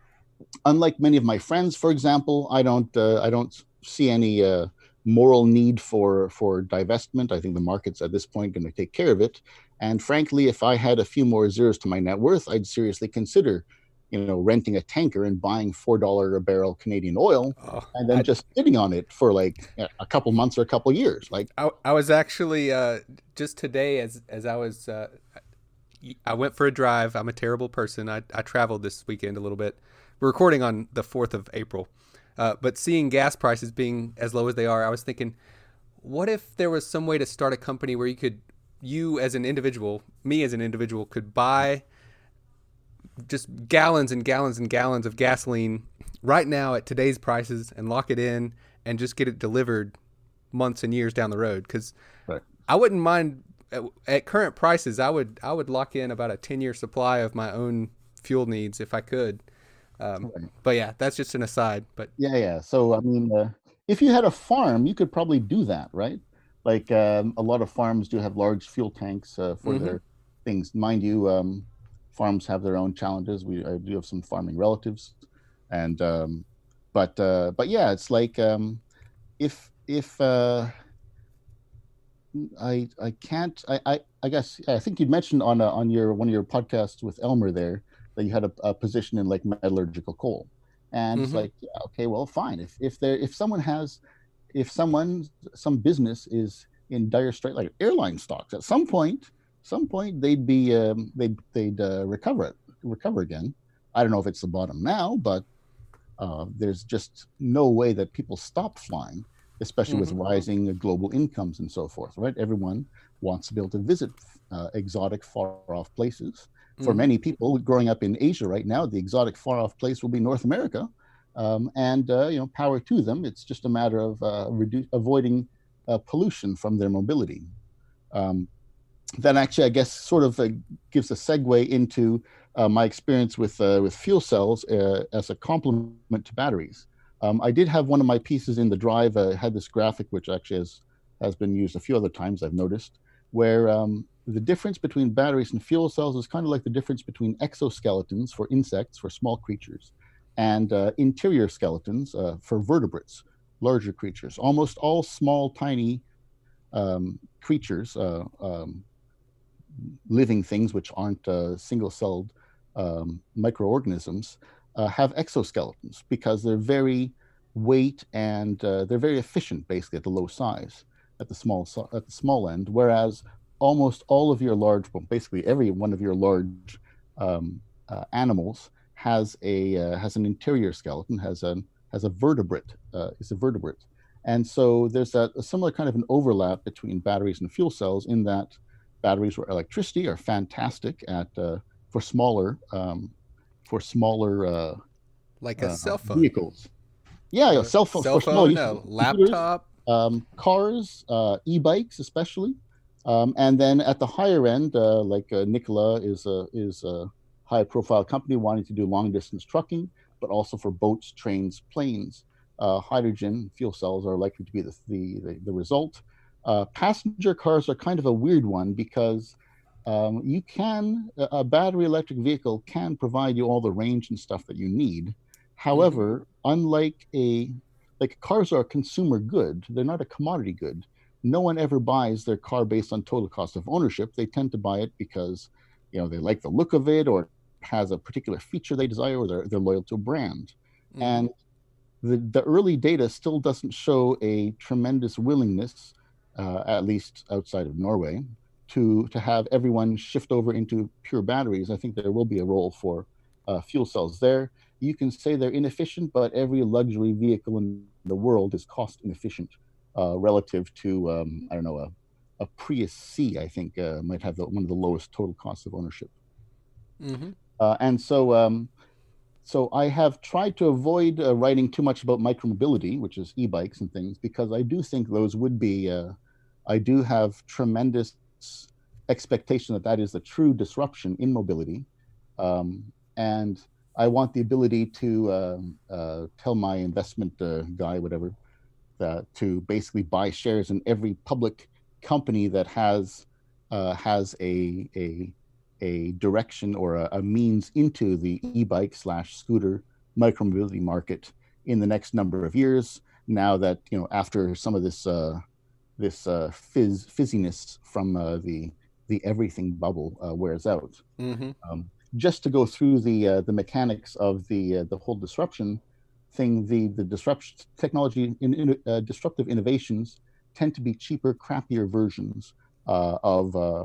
unlike many of my friends, for example, I don't uh, I don't see any uh, moral need for for divestment. I think the market's at this point going to take care of it. And frankly, if I had a few more zeros to my net worth, I'd seriously consider, you know, renting a tanker and buying four dollar a barrel Canadian oil, oh, and then I, just sitting on it for like a couple months or a couple years. Like I, I was actually uh, just today as as I was uh, I went for a drive. I'm a terrible person. I, I traveled this weekend a little bit. We're recording on the 4th of April. Uh, but seeing gas prices being as low as they are, I was thinking, what if there was some way to start a company where you could, you as an individual, me as an individual, could buy just gallons and gallons and gallons of gasoline right now at today's prices and lock it in and just get it delivered months and years down the road? Because right. I wouldn't mind at, current prices, I would I would lock in about a ten year supply of my own fuel needs if I could. Um, right. But yeah, that's just an aside. But yeah, yeah. So I mean, uh, if you had a farm, you could probably do that, right? Like um, a lot of farms do have large fuel tanks uh, for mm-hmm. their things. Mind you, um, farms have their own challenges. We I do have some farming relatives, and um, but uh, but yeah, it's like um, if if uh, I I can't I I, I guess I think you mentioned on a, on your one of your podcasts with Elmer there that you had a, a position in like metallurgical coal, and mm-hmm. it's like yeah, okay well fine if if there if someone has if someone some business is in dire strait like airline stocks at some point some point they'd be um, they'd they'd uh, recover it recover again. I don't know if it's the bottom now, but uh, there's just no way that people stop flying, especially Mhm. with rising global incomes and so forth. Right? Everyone wants to be able to visit uh, exotic, far-off places. For Mhm. many people growing up in Asia right now, the exotic, far-off place will be North America, um, and uh, you know, power to them. It's just a matter of uh, redu- avoiding uh, pollution from their mobility. Um, that actually, I guess, sort of uh, gives a segue into uh, my experience with uh, with fuel cells uh, as a complement to batteries. Um, I did have one of my pieces in the drive uh, had this graphic, which actually has has been used a few other times. I've noticed where um, the difference between batteries and fuel cells is kind of like the difference between exoskeletons for insects, for small creatures, and uh, interior skeletons uh, for vertebrates, larger creatures. Almost all small, tiny um, creatures, uh, um, living things which aren't uh, single-celled um, microorganisms, uh, have exoskeletons because they're very weight and uh, they're very efficient, basically at the low size, at the small at the small end. Whereas almost all of your large, well, basically every one of your large um, uh, animals has a uh, has an interior skeleton, has a has a vertebrate, uh, is a vertebrate, and so there's that a similar kind of an overlap between batteries and fuel cells in that batteries or electricity are fantastic at uh, for smaller um, for smaller uh, like a uh, cell phone, vehicles. Yeah, yeah, cell phone, cell for phone, computers, laptop. um, cars, uh, e-bikes, especially, um, and then at the higher end, uh, like uh, Nikola is a is a high-profile company wanting to do long-distance trucking, but also for boats, trains, planes. Uh, hydrogen fuel cells are likely to be the the, the, the result. Uh, passenger cars are kind of a weird one because um, you can a a battery electric vehicle can provide you all the range and stuff that you need. However, unlike a like cars are a consumer good, they're not a commodity good. No one ever buys their car based on total cost of ownership. They tend to buy it because you know they like the look of it or it has a particular feature they desire or they're, they're loyal to a brand. Mhm. And the, the early data still doesn't show a tremendous willingness, uh, at least outside of Norway, to to have everyone shift over into pure batteries. I think there will be a role for uh, fuel cells there. You can say they're inefficient, but every luxury vehicle in the world is cost inefficient uh, relative to um, I don't know a, a Prius C. I think uh, might have the, one of the lowest total costs of ownership. Mhm. Uh, and so, um, so I have tried to avoid uh, writing too much about micromobility, which is e-bikes and things, because I do think those would be. Uh, I do have tremendous expectation that that is the true disruption in mobility, um, and I want the ability to um, uh, tell my investment uh, guy, whatever, that to basically buy shares in every public company that has uh, has a a a direction or a, a means into the e-bike slash scooter micromobility market in the next number of years. Now that you know, after some of this uh, this uh, fizz fizziness from uh, the the everything bubble uh, wears out, Mhm. um, just to go through the uh, the mechanics of the uh, the whole disruption thing, the the disruption technology in, in uh, disruptive innovations tend to be cheaper, crappier versions uh, of uh,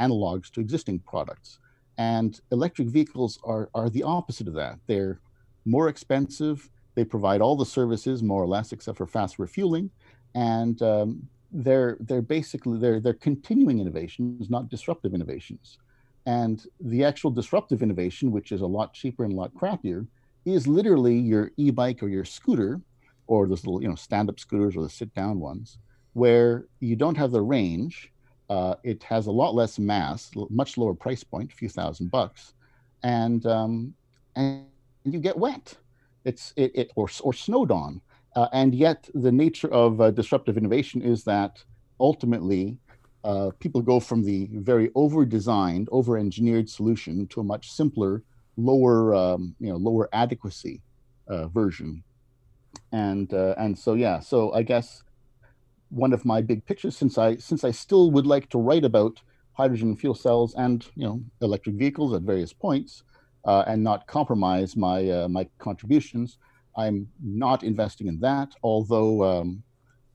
analogs to existing products, and electric vehicles are are the opposite of that. They're more expensive. They provide all the services more or less, except for fast refueling, and um, they're they're basically they're they're continuing innovations, not disruptive innovations. And the actual disruptive innovation, which is a lot cheaper and a lot crappier, is literally your e-bike or your scooter, or those little you know stand-up scooters or the sit-down ones, where you don't have the range. Uh, it has a lot less mass, much lower price point, a few thousand bucks, and um, and you get wet. It's it, it or or snowed on, uh, and yet the nature of uh, disruptive innovation is that ultimately uh, people go from the very over-designed, over-engineered solution to a much simpler, lower, um, you know, lower adequacy uh, version. And uh, and so yeah, so I guess one of my big pictures, since I since I still would like to write about hydrogen fuel cells and you know electric vehicles at various points, uh, and not compromise my uh, my contributions, I'm not investing in that. Although um,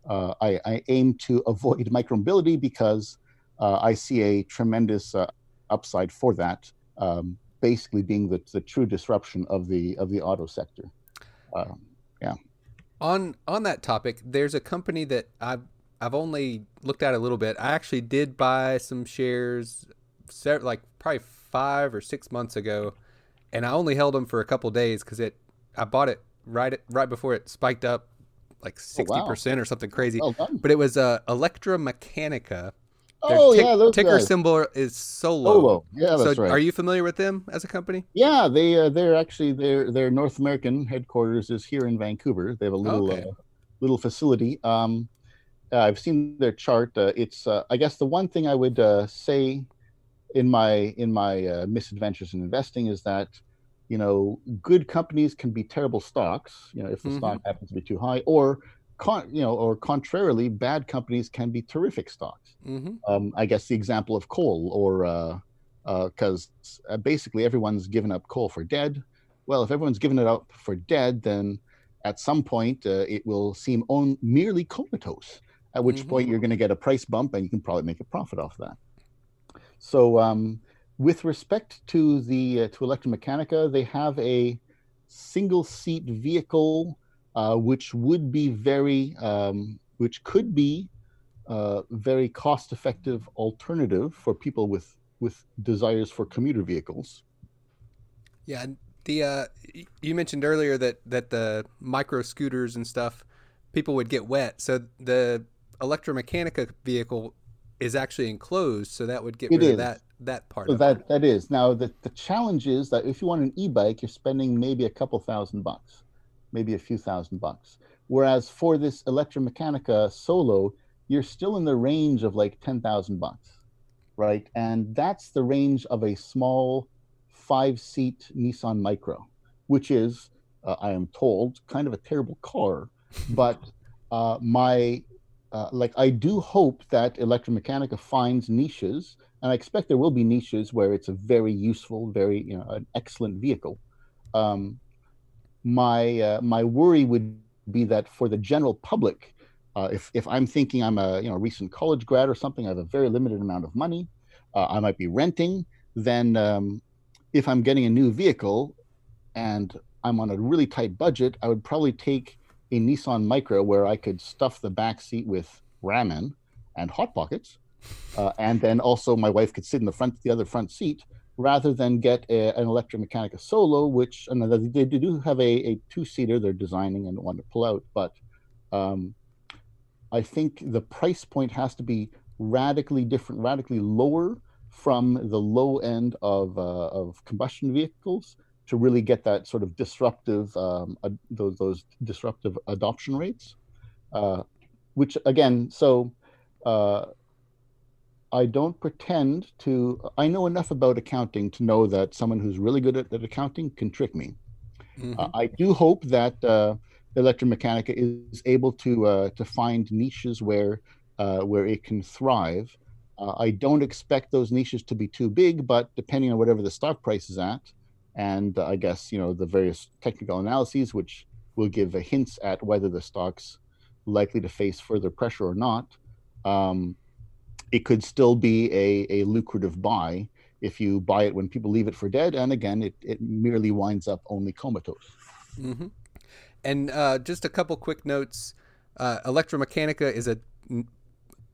uh, I, I aim to avoid micromobility because uh, I see a tremendous uh, upside for that. Um, basically, being the, the true disruption of the of the auto sector. Uh, yeah. On on that topic, there's a company that I've I've only looked at a little bit. I actually did buy some shares, like probably five or six months ago, and I only held them for a couple days because it. I bought it right right before it spiked up like sixty oh, percent wow. or something crazy. Well but it was uh, ElectraMeccanica. Their oh yeah, those ticker guys. symbol is Solo. Solo, yeah, that's so right. Are you familiar with them as a company? Yeah, they uh, they're actually their their North American headquarters is here in Vancouver. They have a little okay. uh, little facility. Um, uh, I've seen their chart. Uh, it's uh, I guess the one thing I would uh, say in my in my misadventures in investing is that you know good companies can be terrible stocks. You know if the mm-hmm. stock happens to be too high, or con, you know, or contrarily, bad companies can be terrific stocks. Mm-hmm. Um, I guess the example of coal, or because uh, uh, basically everyone's given up coal for dead. Well, if everyone's given it up for dead, then at some point uh, it will seem on, merely comatose. At which mm-hmm. point you're going to get a price bump, and you can probably make a profit off that. So, um, with respect to the uh, to ElectraMeccanica, they have a single seat vehicle uh, which would be very, um, which could be a uh, very cost-effective alternative for people with with desires for commuter vehicles. Yeah, the uh, you mentioned earlier that that the micro scooters and stuff, people would get wet. So the ElectraMeccanica vehicle is actually enclosed, so that would get it rid is. of that that part. So that it. that is now the the challenge is that if you want an e-bike, you're spending maybe a couple thousand bucks maybe a few thousand bucks. Whereas for this ElectraMeccanica Solo, you're still in the range of like 10,000 bucks, right? And that's the range of a small five seat Nissan Micra, which is, uh, I am told, kind of a terrible car. but uh, my, uh, like, I do hope that ElectraMeccanica finds niches, and I expect there will be niches where it's a very useful, very, you know, an excellent vehicle. Um, my uh, my worry would be that for the general public, uh, if if I'm thinking I'm a you know recent college grad or something, I have a very limited amount of money, uh, I might be renting. Then um, if I'm getting a new vehicle, and I'm on a really tight budget, I would probably take a Nissan Micra where I could stuff the back seat with ramen and hot pockets, uh, and then also my wife could sit in the front the other front seat rather than get a, an ElectraMeccanica Solo, which they, they do have a, a two seater they're designing and want to pull out, but um, I think the price point has to be radically different, radically lower from the low end of uh, of combustion vehicles to really get that sort of disruptive um, those, those disruptive adoption rates. Uh, which again, so uh, I don't pretend to. I know enough about accounting to know that someone who's really good at, at accounting can trick me. Mm-hmm. Uh, I do hope that uh, ElectraMeccanica is able to uh, to find niches where uh, where it can thrive. Uh, I don't expect those niches to be too big, but depending on whatever the stock price is at, and uh, I guess you know the various technical analyses, which will give hints at whether the stock's likely to face further pressure or not. Um, it could still be a, a lucrative buy if you buy it when people leave it for dead. And again, it, it merely winds up only comatose. Mm-hmm. And uh, just a couple quick notes. Uh, ElectraMeccanica is a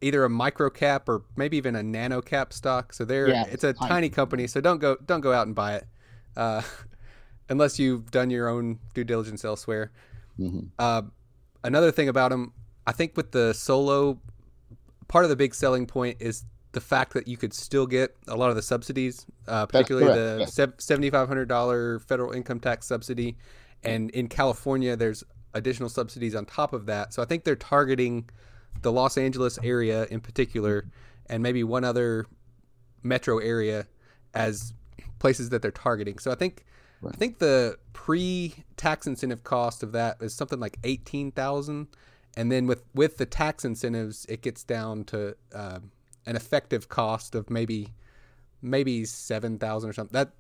either a micro cap or maybe even a nano cap stock. So they're yeah, it's a tiny. tiny. company. So don't go don't go out and buy it uh, unless you've done your own due diligence elsewhere. Mm-hmm. Uh, another thing about them, I think with the solo part of the big selling point is the fact that you could still get a lot of the subsidies, uh, particularly the seventy five hundred dollar federal income tax subsidy, and in California there's additional subsidies on top of that. So I think they're targeting the Los Angeles area in particular, and maybe one other metro area as places that they're targeting. So I think right. I think the pre tax incentive cost of that is something like eighteen thousand and then with with the tax incentives, it gets down to uh, an effective cost of maybe maybe seven thousand or something. That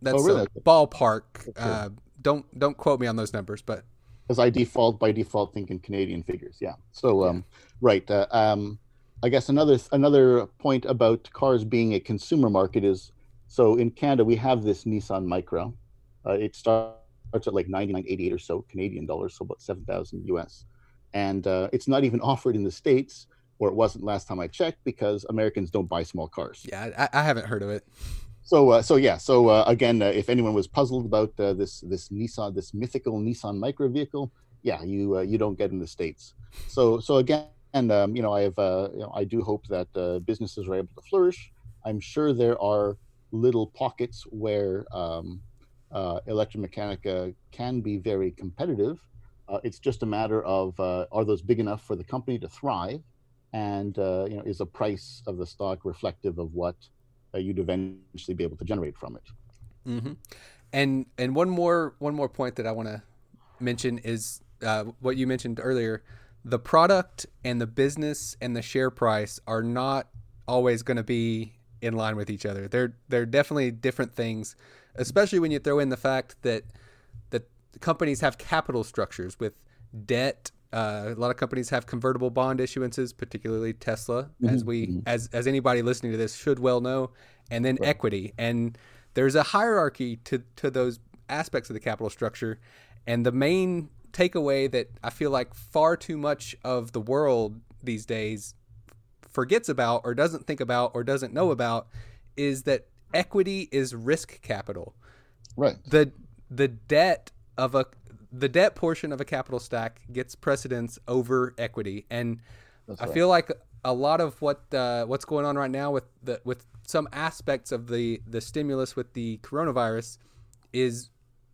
that's oh, really? a ballpark. Uh, don't don't quote me on those numbers, but as I default by default think in Canadian figures. Yeah. So um, yeah. right. Uh, um, I guess another another point about cars being a consumer market is so in Canada we have this Nissan Micra. Uh, it starts at like 99.88 or so Canadian dollars, so about 7,000 US, and uh, it's not even offered in the states, or it wasn't last time I checked because Americans don't buy small cars. Yeah, I, I haven't heard of it. So uh, so yeah, so uh, again, uh, if anyone was puzzled about uh, this this Nissan this mythical Nissan micro vehicle, yeah, you uh, you don't get in the states. So so again and um, you know I have uh, you know I do hope that uh, businesses are able to flourish. I'm sure there are little pockets where um, uh, ElectraMeccanica can be very competitive. Uh, it's just a matter of uh, are those big enough for the company to thrive, and uh, you know is the price of the stock reflective of what you'd eventually be able to generate from it. Mm-hmm. And and one more one more point that I want to mention is what you mentioned earlier the product and the business and the share price are not always going to be in line with each other. They're they're definitely different things, especially when you throw in the fact that companies have capital structures with debt. Uh, a lot of companies have convertible bond issuances, particularly Tesla, mm-hmm. as we mm-hmm. as as anybody listening to this should well know, and then right. equity. And there's a hierarchy to to those aspects of the capital structure, and the main takeaway that I feel like far too much of the world these days forgets about or doesn't think about or doesn't know about is that equity is risk capital. Right. The the debt of a the debt portion of a capital stack gets precedence over equity and That's I right. feel like a lot of what uh, what's going on right now with the with some aspects of the the stimulus with the coronavirus is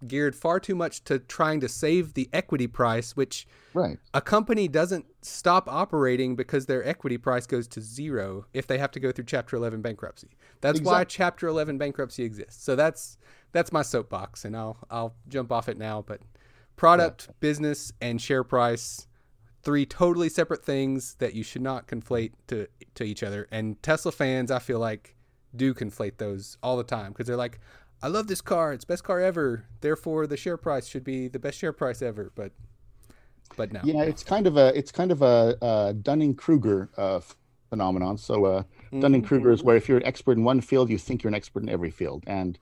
geared far too much to trying to save the equity price, which right. a company doesn't stop operating because their equity price goes to zero if they have to go through Chapter 11 bankruptcy. That's exactly. why Chapter 11 bankruptcy exists. So that's that's my soapbox, and I'll I'll jump off it now. But product, yeah. business, and share price, three totally separate things that you should not conflate to to each other. And Tesla fans, I feel like, do conflate those all the time because they're like, I love this car. It's best car ever. Therefore, the share price should be the best share price ever. But, but no. Yeah, it's kind of a it's kind of a, a Dunning Kruger uh, phenomenon. So uh, mm-hmm. Dunning Kruger is where if you're an expert in one field, you think you're an expert in every field. And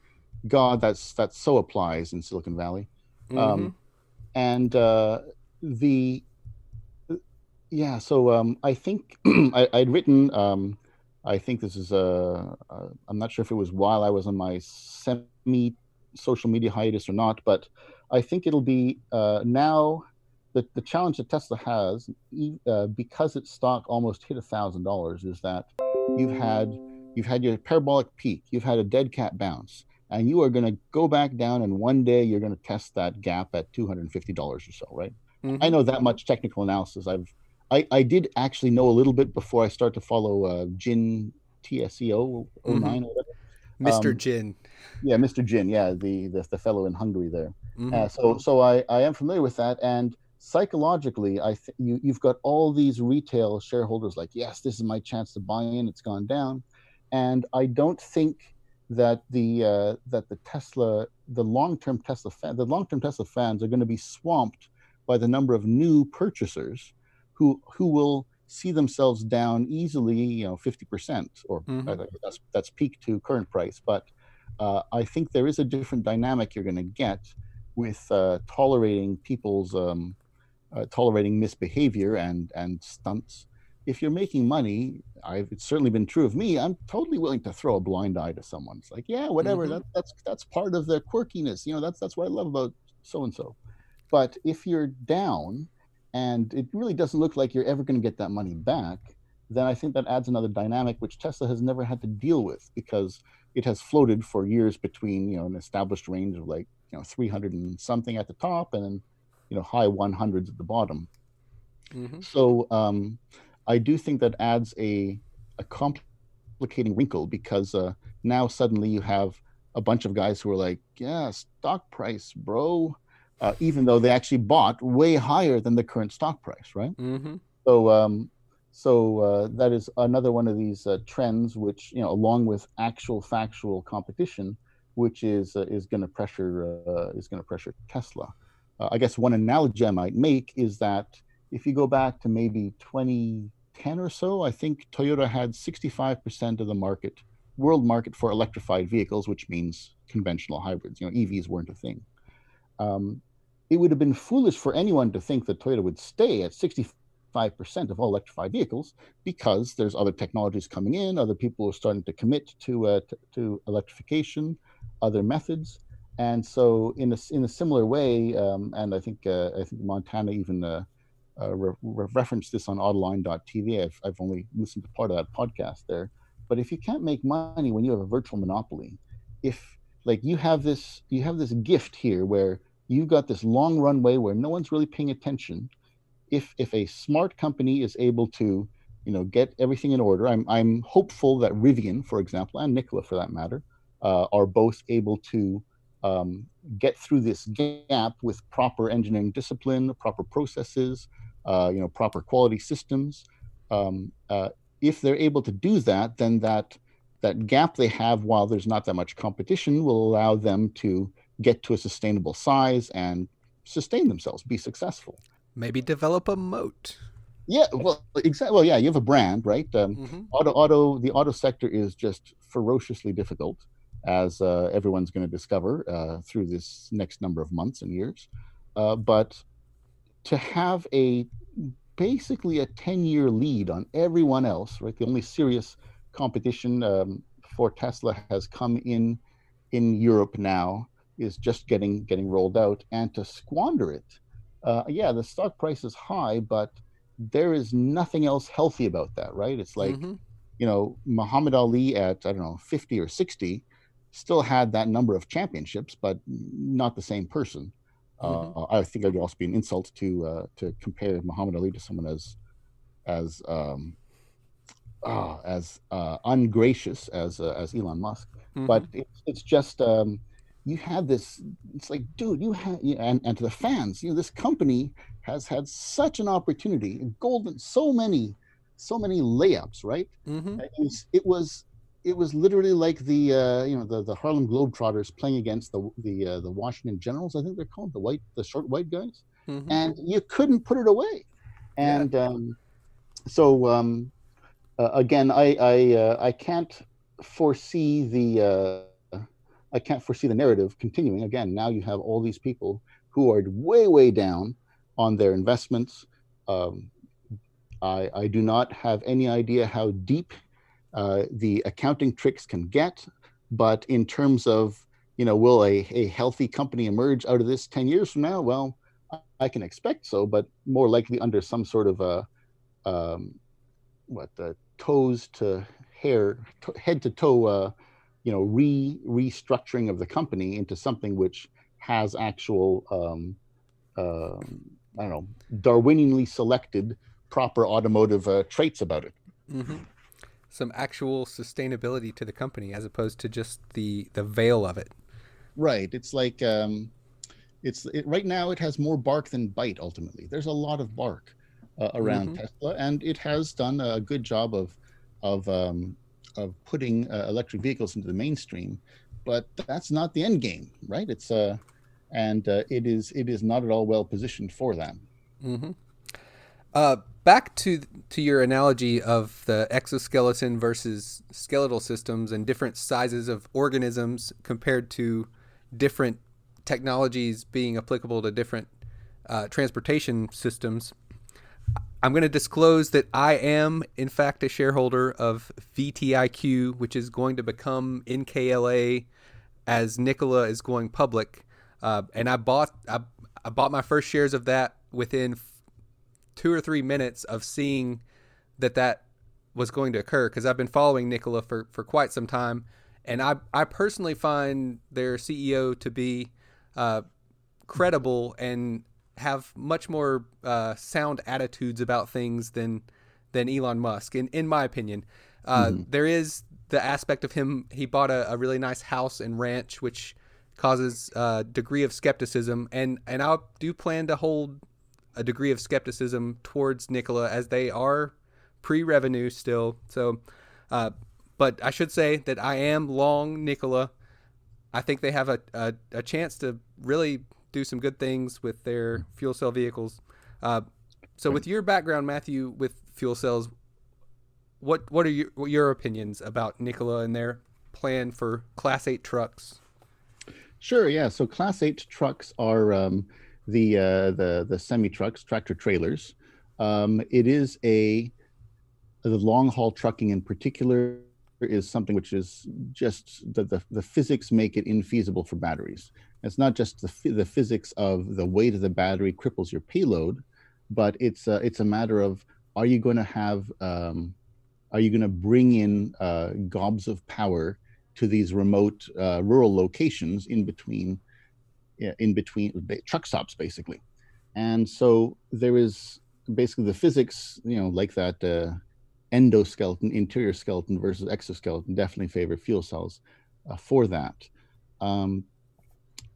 God, that's that so applies in Silicon Valley. Um, mm-hmm. Um, and uh, the yeah, so um, I think I, would written um, I think this is a. a. I'm not sure if it was while I was on my semi social media hiatus or not, but I think it'll be uh, now. The, the challenge that Tesla has, uh, because its stock almost hit a thousand dollars, is that you've had you've had your parabolic peak, you've had a dead cat bounce, and you are going to go back down, and one day you're going to test that gap at two hundred and fifty dollars or so, right? Mm-hmm. I know that much technical analysis. I've I, I did actually know a little bit before I start to follow uh, Jin TSEO 9 mm-hmm. or whatever. Mr. Um, Jin. Yeah, Mr. Jin. Yeah, the, the, the fellow in Hungary there. Mm-hmm. Uh, so so I, I am familiar with that. And psychologically, I th- you, you've got all these retail shareholders like, yes, this is my chance to buy in. It's gone down. And I don't think that the uh, that the Tesla, the long-term Tesla fan, the long-term Tesla fans are going to be swamped by the number of new purchasers who who will see themselves down easily, you know, 50% or mm-hmm. that's that's peak to current price. But uh, I think there is a different dynamic you're going to get with uh, tolerating people's um, uh, tolerating misbehavior and and stunts. If you're making money, I've it's certainly been true of me. I'm totally willing to throw a blind eye to someone. It's like, yeah, whatever. Mm-hmm. That, that's that's part of the quirkiness. You know, that's that's what I love about so and so. But if you're down and it really doesn't look like you're ever going to get that money back, then I think that adds another dynamic which Tesla has never had to deal with because it has floated for years between you know an established range of like you know 300 and something at the top and then you know high 100s at the bottom. Mm-hmm. So um, I do think that adds a a complicating wrinkle because uh, now suddenly you have a bunch of guys who are like, yeah, stock price, bro uh, even though they actually bought way higher than the current stock price, right? Mm-hmm. So, um, so uh, that is another one of these uh, trends, which you know, along with actual factual competition, which is uh, is going to pressure uh, is going to pressure Tesla. Uh, I guess one analogy I might make is that if you go back to maybe 2010 or so, I think Toyota had 65% of the market, world market for electrified vehicles, which means conventional hybrids. You know, EVs weren't a thing. Um, it would have been foolish for anyone to think that Toyota would stay at 65% of all electrified vehicles because there's other technologies coming in, other people are starting to commit to, uh, to, to, electrification, other methods. And so, in a, in a similar way, um, and I think uh, I think Montana even uh, uh, re- referenced this on autoline.tv. I've, I've only listened to part of that podcast there. But if you can't make money when you have a virtual monopoly, if like you have this you have this gift here where you've got this long runway where no one's really paying attention. If if a smart company is able to, you know, get everything in order, I'm I'm hopeful that Rivian, for example, and Nikola for that matter, uh, are both able to um, get through this gap with proper engineering discipline, proper processes, uh, you know, proper quality systems. Um, uh, if they're able to do that, then that that gap they have while there's not that much competition will allow them to get to a sustainable size and sustain themselves, be successful. Maybe develop a moat. Yeah, well, exactly. Well, yeah, you have a brand, right? Um, mm-hmm. Auto, auto, the auto sector is just ferociously difficult, as uh, everyone's going to discover uh, through this next number of months and years. Uh, but to have a basically a 10 year lead on everyone else, right? The only serious competition um, for Tesla has come in in Europe now is just getting getting rolled out, and to squander it, uh, yeah, the stock price is high, but there is nothing else healthy about that, right? It's like, mm-hmm. you know, Muhammad Ali at I don't know 50 or 60 still had that number of championships, but not the same person. Mm-hmm. Uh, I think it would also be an insult to uh, to compare Muhammad Ali to someone as as um, uh, as uh, ungracious as uh, as Elon Musk. Mm-hmm. But it's, it's just um, you had this. It's like, dude, you had and and to the fans, you know, this company has had such an opportunity, golden, so many, so many layups, right? Mm-hmm. It, was, it was it was literally like the uh, you know the, the Harlem Globetrotters playing against the the uh, the Washington Generals. I think they're called the white the short white guys, mm-hmm. and you couldn't put it away. And yeah. um, so um, uh, again, I I uh, I can't foresee the uh, I can't foresee the narrative continuing. Again, now you have all these people who are way way down on their investments. Um, I, I do not have any idea how deep uh, the accounting tricks can get. But in terms of, you know, will a, a healthy company emerge out of this 10 years from now? Well, I can expect so, but more likely under some sort of a, um, what, uh, toes to hair, to, head to toe, uh, you know, re restructuring of the company into something which has actual, um, uh, I don't know, Darwinianly selected proper automotive uh, traits about it. Mm-hmm some actual sustainability to the company as opposed to just the the veil of it. Right. It's like um, it's it, right now it has more bark than bite. Ultimately, there's a lot of bark uh, around mm-hmm. Tesla, and it has done a good job of of um, of putting uh, electric vehicles into the mainstream. But that's not the end game, right? It's uh, and uh, it is it is not at all well positioned for that. Mm-hmm. Uh, back to to your analogy of the exoskeleton versus skeletal systems and different sizes of organisms compared to different technologies being applicable to different uh, transportation systems. I'm going to disclose that I am, in fact, a shareholder of VTIQ, which is going to become NKLA as Nikola is going public. Uh, and I bought I, I bought my first shares of that within two or three minutes of seeing that that was going to occur because I've been following Nikola for, for quite some time. And I, I personally find their CEO to be uh, credible and have much more uh, sound attitudes about things than than Elon Musk, in, in my opinion. Uh, mm-hmm. there is the aspect of him, he bought a, a, really nice house and ranch, which causes a degree of skepticism. And, and I do plan to hold a degree of skepticism towards Nikola as they are pre-revenue still. So, uh, but I should say that I am long Nikola. I think they have a, a, a, chance to really do some good things with their fuel cell vehicles. Uh, so, with your background, Matthew, with fuel cells, what what are your your opinions about Nikola and their plan for Class Eight trucks? Sure. Yeah. So Class Eight trucks are um, the uh, the the semi trucks, tractor trailers. Um, it is a the long haul trucking in particular is something which is just the, the, the physics make it infeasible for batteries. It's not just the, the physics of the weight of the battery cripples your payload, but it's a, it's a matter of are you going to have um, are you going to bring in uh, gobs of power to these remote uh, rural locations in between in between truck stops basically and so there is basically the physics you know like that uh, endoskeleton, interior skeleton versus exoskeleton, definitely favor fuel cells uh, for that. Um,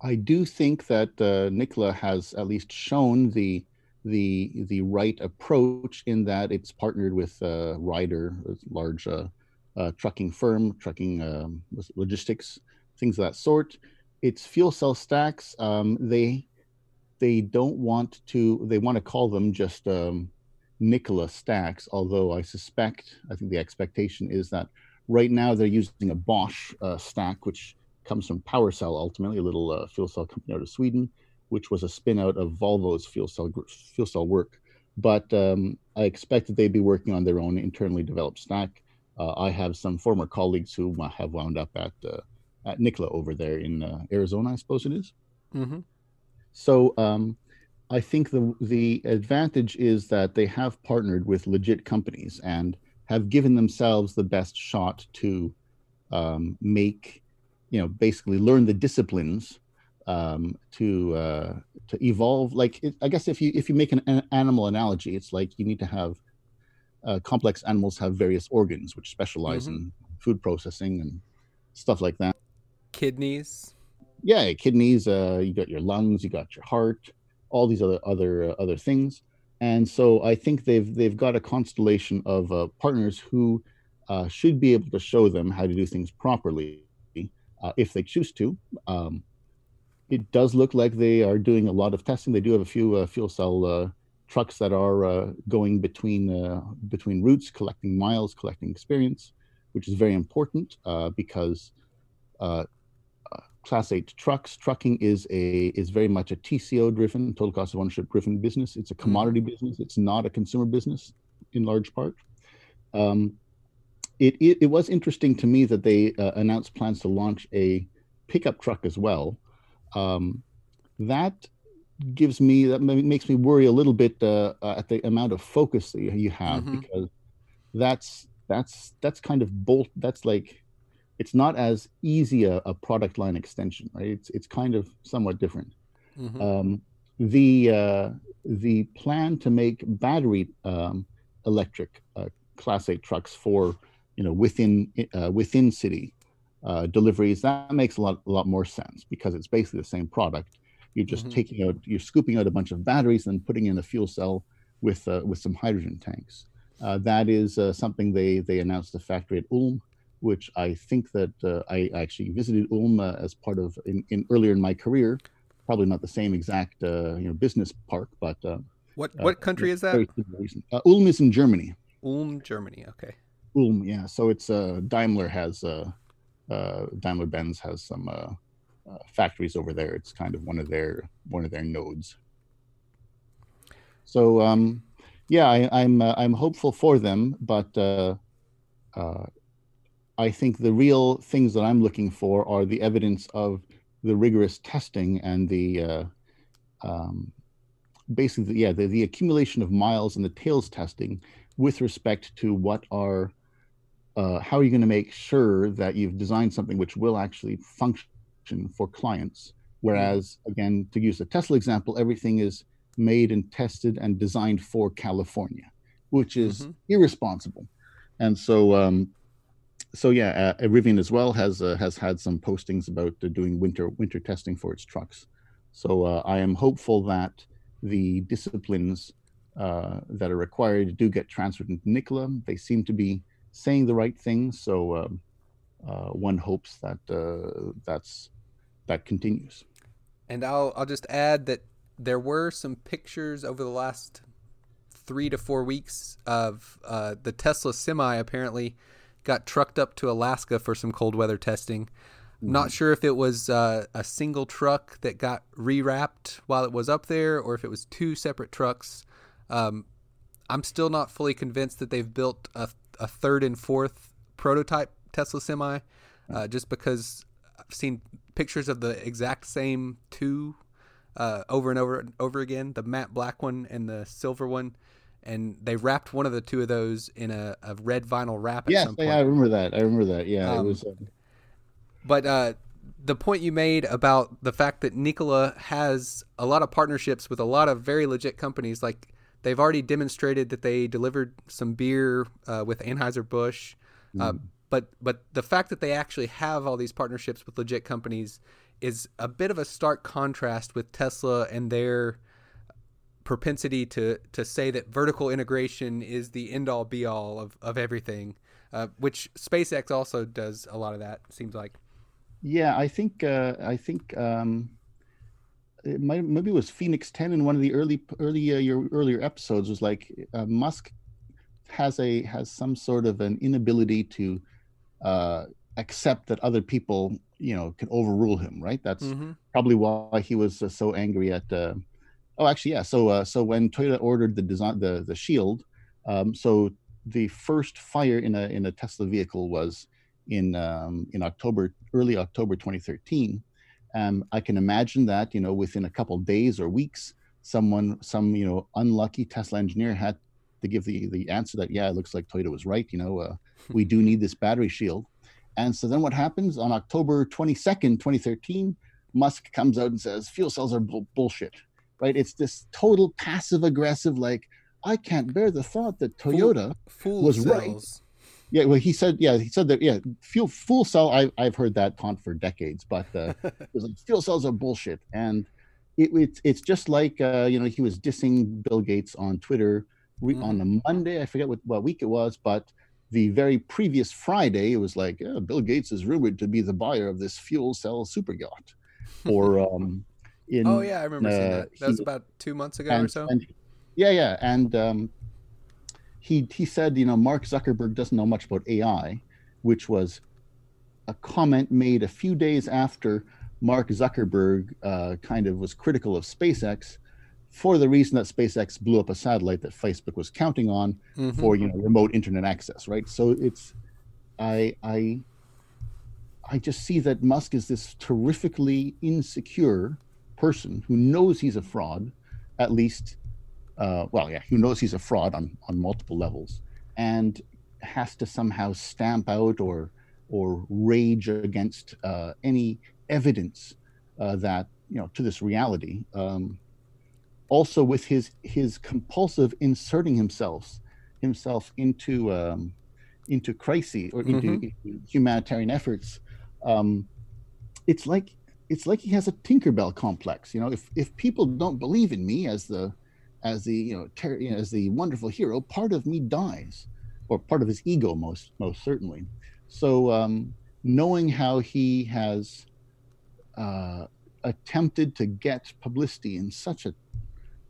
I do think that uh, Nikola has at least shown the the the right approach in that it's partnered with uh, Ryder, a large uh, uh, trucking firm, trucking um, logistics, things of that sort. It's fuel cell stacks. Um, they they don't want to. They want to call them just um, Nikola stacks, although I suspect, I think the expectation is that right now they're using a Bosch uh, stack, which comes from PowerCell, ultimately, a little uh, fuel cell company out of Sweden, which was a spin out of Volvo's fuel cell, fuel cell work. But um, I expect that they'd be working on their own internally developed stack. Uh, I have some former colleagues who have wound up at, uh, at Nikola over there in uh, Arizona, I suppose it is. Mm-hmm. So, um, I think the the advantage is that they have partnered with legit companies and have given themselves the best shot to um, make, you know, basically learn the disciplines um, to uh, to evolve. Like it, I guess if you if you make an, an, animal analogy, it's like you need to have uh, complex animals have various organs which specialize mm-hmm. in food processing and stuff like that. Kidneys. Yeah, kidneys. Uh, you got your lungs. You got your heart all these other other uh, other things. And so I think they've they've got a constellation of uh, partners who uh, should be able to show them how to do things properly uh, if they choose to. Um, it does look like they are doing a lot of testing. They do have a few uh, fuel cell uh, trucks that are going between between routes, collecting miles, collecting experience, which is very important because Class 8 trucks. Trucking is a is very much a TCO driven, total cost of ownership driven business. It's a mm-hmm. commodity business. It's not a consumer business in large part. Um, it, it, it was interesting to me that they uh, announced plans to launch a pickup truck as well. Um, that gives me that makes me worry a little bit uh, uh, at the amount of focus that you have mm-hmm. because that's that's that's kind of bolt that's like it's not as easy a, a, product line extension, right? It's it's kind of somewhat different. Mm-hmm. Um, the uh, the plan to make battery um, electric uh, Class 8 trucks for you know within uh, within city uh, deliveries that makes a lot a lot more sense because it's basically the same product. You're just mm-hmm. taking out you're scooping out a bunch of batteries and putting in a fuel cell with uh, with some hydrogen tanks. Uh, that is something they they announced the factory at Ulm which I think that uh, I actually visited Ulm uh, as part of in, in, earlier in my career. Probably not the same exact uh, you know business park, but uh, what uh, what country is that? Uh, Ulm is in Germany. Ulm, Germany. Okay. Ulm, yeah. So it's Daimler has Daimler Benz has some factories over there. It's kind of one of their one of their nodes. So um, yeah, I, am I'm, I'm hopeful for them, but uh, I think the real things that I'm looking for are the evidence of the rigorous testing and the uh, um, basically, yeah, the, the accumulation of miles and the tails testing with respect to what are uh, how are you going to make sure that you've designed something which will actually function for clients whereas again to use the tesla example everything is made and tested and designed for california which is mm-hmm. irresponsible and so um, so yeah, uh, Rivian as well has uh, has had some postings about uh, doing winter winter testing for its trucks. So uh, I am hopeful that the disciplines uh, that are required do get transferred into Nikola. They seem to be saying the right things, so um, uh, one hopes that that's that continues. And I'll I'll just add that there were some pictures over the last three to four weeks of uh, the Tesla Semi apparently got trucked up to Alaska for some cold weather testing. Mm-hmm. Not sure if it was uh, a single truck that got rewrapped while it was up there, or if it was two separate trucks. Um, I'm still not fully convinced that they've built a, a third and fourth prototype Tesla Semi, uh, just because I've seen pictures of the exact same two uh, over and over and over again the matte black one and the silver one. And they wrapped one of the two of those in a, a red vinyl wrap. At yes, some point. yeah, I remember that. I remember that. Yeah, um, it was. Uh... But uh, the point you made about the fact that Nikola has a lot of partnerships with a lot of very legit companies, like they've already demonstrated that they delivered some beer uh, with Anheuser Busch. Mm. but but the fact that they actually have all these partnerships with legit companies is a bit of a stark contrast with Tesla and their propensity to to say that vertical integration is the end all be all of, of everything, uh, which SpaceX also does a lot of that. Seems like. Yeah, I think uh, I think um, it might, maybe it was Phoenix Ten in one of the early early uh, your earlier episodes was like uh, Musk has a has some sort of an inability to uh, accept that other people you know can overrule him right? That's mm-hmm. probably why he was uh, so angry at uh, oh actually yeah. So uh, so when toyota ordered the design the the shield um, so the first fire in a in a tesla vehicle was in um, in october early october 2013 um, i can imagine that you know within a couple days or weeks someone some you know unlucky tesla engineer had to give the the answer that yeah it looks like toyota was right you know uh, we do need this battery shield and so then what happens on October 22nd, 2013, Musk comes out and says fuel cells are bull- bullshit, right? It's this total passive aggressive, like, I can't bear the thought that Toyota full, was cells. right. Yeah, well, he said, yeah, he said that, yeah, fuel fuel cell. I, I've heard that taunt for decades, but uh, like, fuel cells are bullshit, and it, it's it's just like uh, you know he was dissing Bill Gates on Twitter re- mm. on a Monday. I forget what, what week it was, but the very previous Friday, it was like yeah, Bill Gates is rumored to be the buyer of this fuel cell super yacht. Or um, in oh yeah, I remember uh, seeing that. That was about two months ago and, or so. And, yeah, yeah, and um, he he said, you know, Mark Zuckerberg doesn't know much about AI, which was a comment made a few days after Mark Zuckerberg uh, kind of was critical of SpaceX for the reason that SpaceX blew up a satellite that Facebook was counting on mm-hmm. for you know remote internet access, right? So it's I I I just see that Musk is this terrifically insecure person who knows he's a fraud, at least. Uh, well, yeah, who knows he's a fraud on on multiple levels, and has to somehow stamp out or or rage against uh, any evidence uh, that you know to this reality. Um, also with his his compulsive inserting himself himself into um, into crises or into, mm-hmm. into humanitarian efforts, um, it's like it's like he has a Tinkerbell complex. You know, if if people don't believe in me as the as the you know, ter- you know as the wonderful hero, part of me dies, or part of his ego most most certainly. So um, knowing how he has uh, attempted to get publicity in such a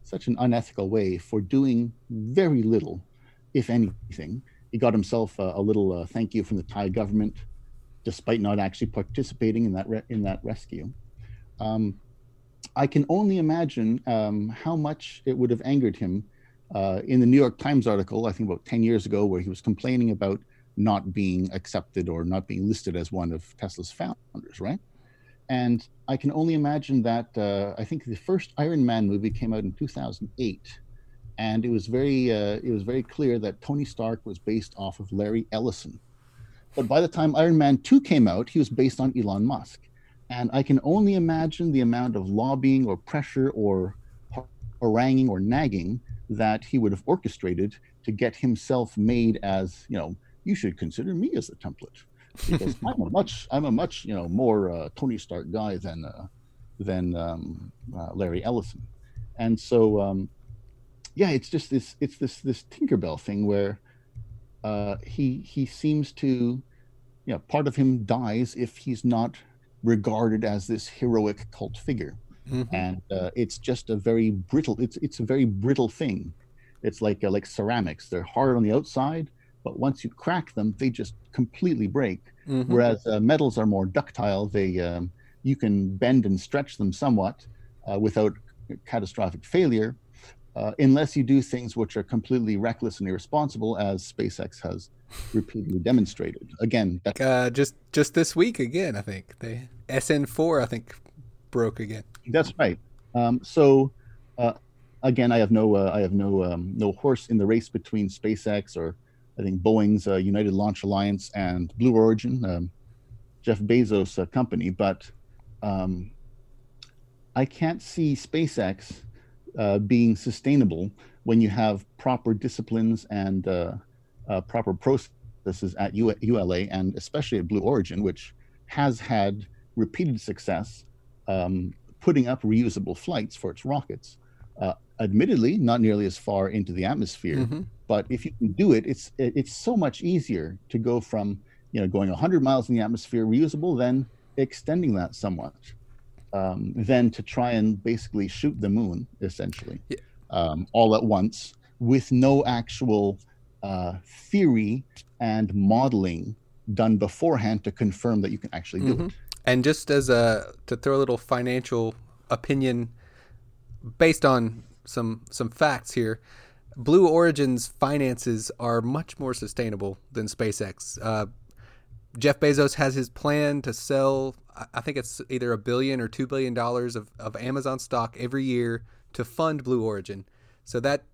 such an unethical way for doing very little, if anything. He got himself a, a little uh, thank you from the Thai government, despite not actually participating in that re- in that rescue. Um, I can only imagine um, how much it would have angered him uh, in the New York Times article, I think about 10 years ago, where he was complaining about not being accepted or not being listed as one of Tesla's founders, right? And I can only imagine that. Uh, I think the first Iron Man movie came out in 2008, and it was very uh, it was very clear that Tony Stark was based off of Larry Ellison. But by the time Iron Man 2 came out, he was based on Elon Musk. And I can only imagine the amount of lobbying or pressure or haranguing or nagging that he would have orchestrated to get himself made as, you know, you should consider me as a template. Because I'm a much I'm a much you know more uh, Tony Stark guy than uh, than um, uh, Larry Ellison, and so um, yeah, it's just this it's this this Tinkerbell thing where uh, he he seems to you know part of him dies if he's not regarded as this heroic cult figure, mm-hmm. and uh, it's just a very brittle it's it's a very brittle thing it's like uh, like ceramics. They're hard on the outside, but once you crack them, they just completely break. Mm-hmm. Whereas uh, metals are more ductile. They um, you can bend and stretch them somewhat uh, without catastrophic failure, uh, unless you do things which are completely reckless and irresponsible, as SpaceX has repeatedly demonstrated. Again, uh, just just this week again, I think the SN4 I think broke again. That's right. Um, so uh, again, I have no uh, I have no um, no horse in the race between SpaceX or I think Boeing's uh, United Launch Alliance and Blue Origin, um, Jeff Bezos' uh, company, but um, I can't see SpaceX uh, being sustainable when you have proper disciplines and uh, uh, proper processes at U- ULA and especially at Blue Origin, which has had repeated success um, putting up reusable flights for its rockets. Uh, admittedly, not nearly as far into the atmosphere, mm-hmm. but if you can do it, it's it's so much easier to go from you know going 100 miles in the atmosphere reusable than extending that somewhat um, than to try and basically shoot the moon essentially yeah. um, all at once with no actual uh, theory and modeling done beforehand to confirm that you can actually do mm-hmm. it. And just as a to throw a little financial opinion based on some some facts here, Blue Origin's finances are much more sustainable than SpaceX. Uh, Jeff Bezos has his plan to sell, I think it's either a billion or two billion dollars of, of Amazon stock every year to fund Blue Origin. So that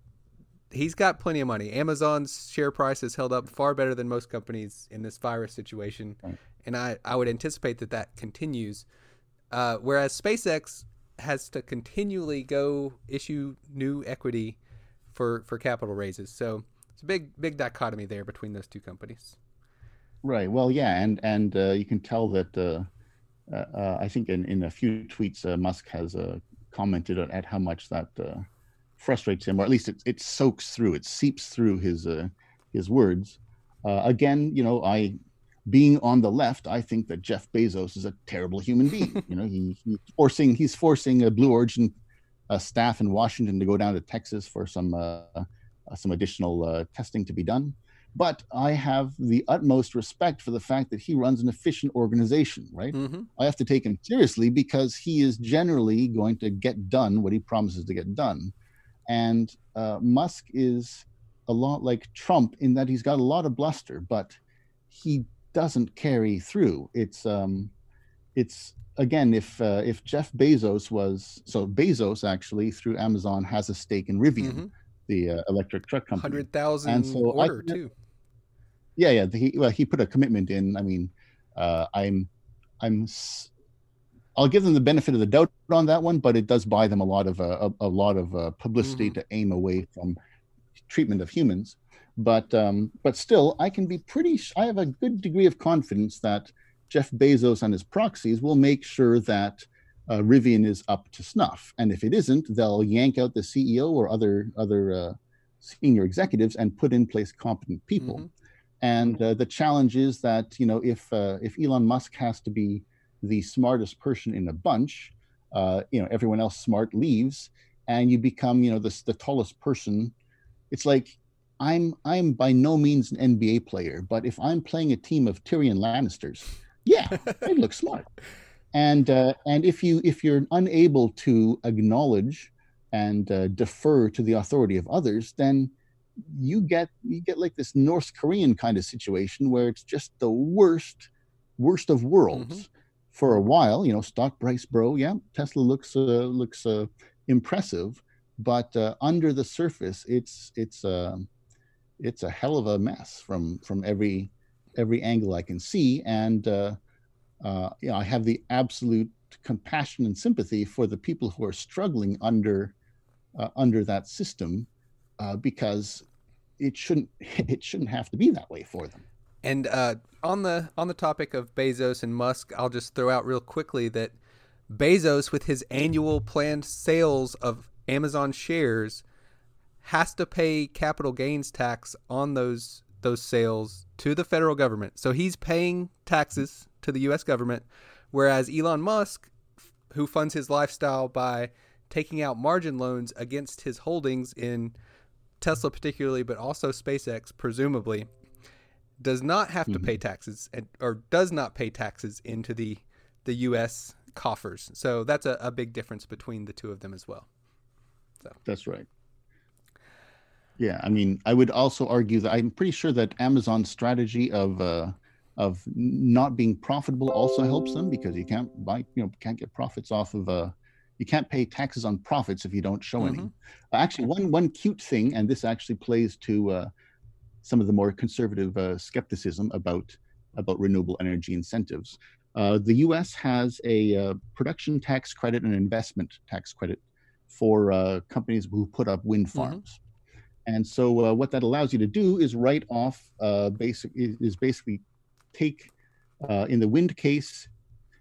he's got plenty of money. Amazon's share price has held up far better than most companies in this virus situation, and I, I would anticipate that that continues. Uh, whereas SpaceX has to continually go issue new equity for for capital raises. So it's a big big dichotomy there between those two companies. Right. Well, yeah, and and uh, you can tell that. Uh, uh, uh I think in, in a few tweets, uh, Musk has uh, commented at how much that frustrates him, or at least it, it soaks through, it seeps through his his words. again, you know, I being on the left, I think that Jeff Bezos is a terrible human being. you know, he, he's forcing he's forcing a Blue Origin uh, staff in Washington to go down to Texas for some some additional uh, testing to be done. But I have the utmost respect for the fact that he runs an efficient organization. Right, mm-hmm. I have to take him seriously because he is generally going to get done what he promises to get done, and uh, Musk is a lot like Trump in that he's got a lot of bluster, but he doesn't carry through. It's um, it's again if uh, if Jeff Bezos was so Bezos actually through Amazon has a stake in Rivian, mm-hmm. the uh, electric truck company. Hundred thousand so order too. Yeah, yeah. He well, he put a commitment in. I mean, uh, I'm I'm I'll give them the benefit of the doubt on that one, but it does buy them a lot of uh, a, a lot of uh, publicity mm-hmm. to aim away from treatment of humans but um, but still, I can be pretty. I have a good degree of confidence that Jeff Bezos and his proxies will make sure that uh, Rivian is up to snuff. And if it isn't, they'll yank out the CEO or other other uh, senior executives and put in place competent people. Mm-hmm. And uh, the challenge is that you know if uh, if Elon Musk has to be the smartest person in a bunch, uh, you know everyone else smart leaves, and you become you know the the tallest person. It's like I'm I'm by no means an NBA player, but if I'm playing a team of Tyrion Lannisters, yeah, they look smart. And uh, and if you if you're unable to acknowledge and uh, defer to the authority of others, then you get you get like this North Korean kind of situation where it's just the worst worst of worlds. Mm-hmm. For a while, you know, stock price, bro. Yeah, Tesla looks uh, looks uh, impressive, but uh, under the surface, it's it's uh, it's a hell of a mess from from every every angle I can see, and uh, uh, you know, I have the absolute compassion and sympathy for the people who are struggling under uh, under that system uh, because it shouldn't it shouldn't have to be that way for them. And uh, on the on the topic of Bezos and Musk, I'll just throw out real quickly that Bezos, with his annual planned sales of Amazon shares, has to pay capital gains tax on those those sales to the federal government. So he's paying taxes to the US government whereas Elon Musk who funds his lifestyle by taking out margin loans against his holdings in Tesla particularly, but also SpaceX presumably does not have to Mhm. pay taxes and, or does not pay taxes into the the U.S. coffers. So that's a, a big difference between the two of them as well. So That's right. Yeah, I mean, I would also argue that I'm pretty sure that Amazon's strategy of uh, of not being profitable also helps them because you can't buy, you know, can't get profits off of uh, you can't pay taxes on profits if you don't show any. Mhm. Uh, actually, one one cute thing, and this actually plays to uh, some of the more conservative uh, skepticism about about renewable energy incentives. Uh, the U.S. has a uh, production tax credit and investment tax credit for uh, companies who put up wind farms. And so, uh, what that allows you to do is write off uh, basic is is basically take uh, in the wind case,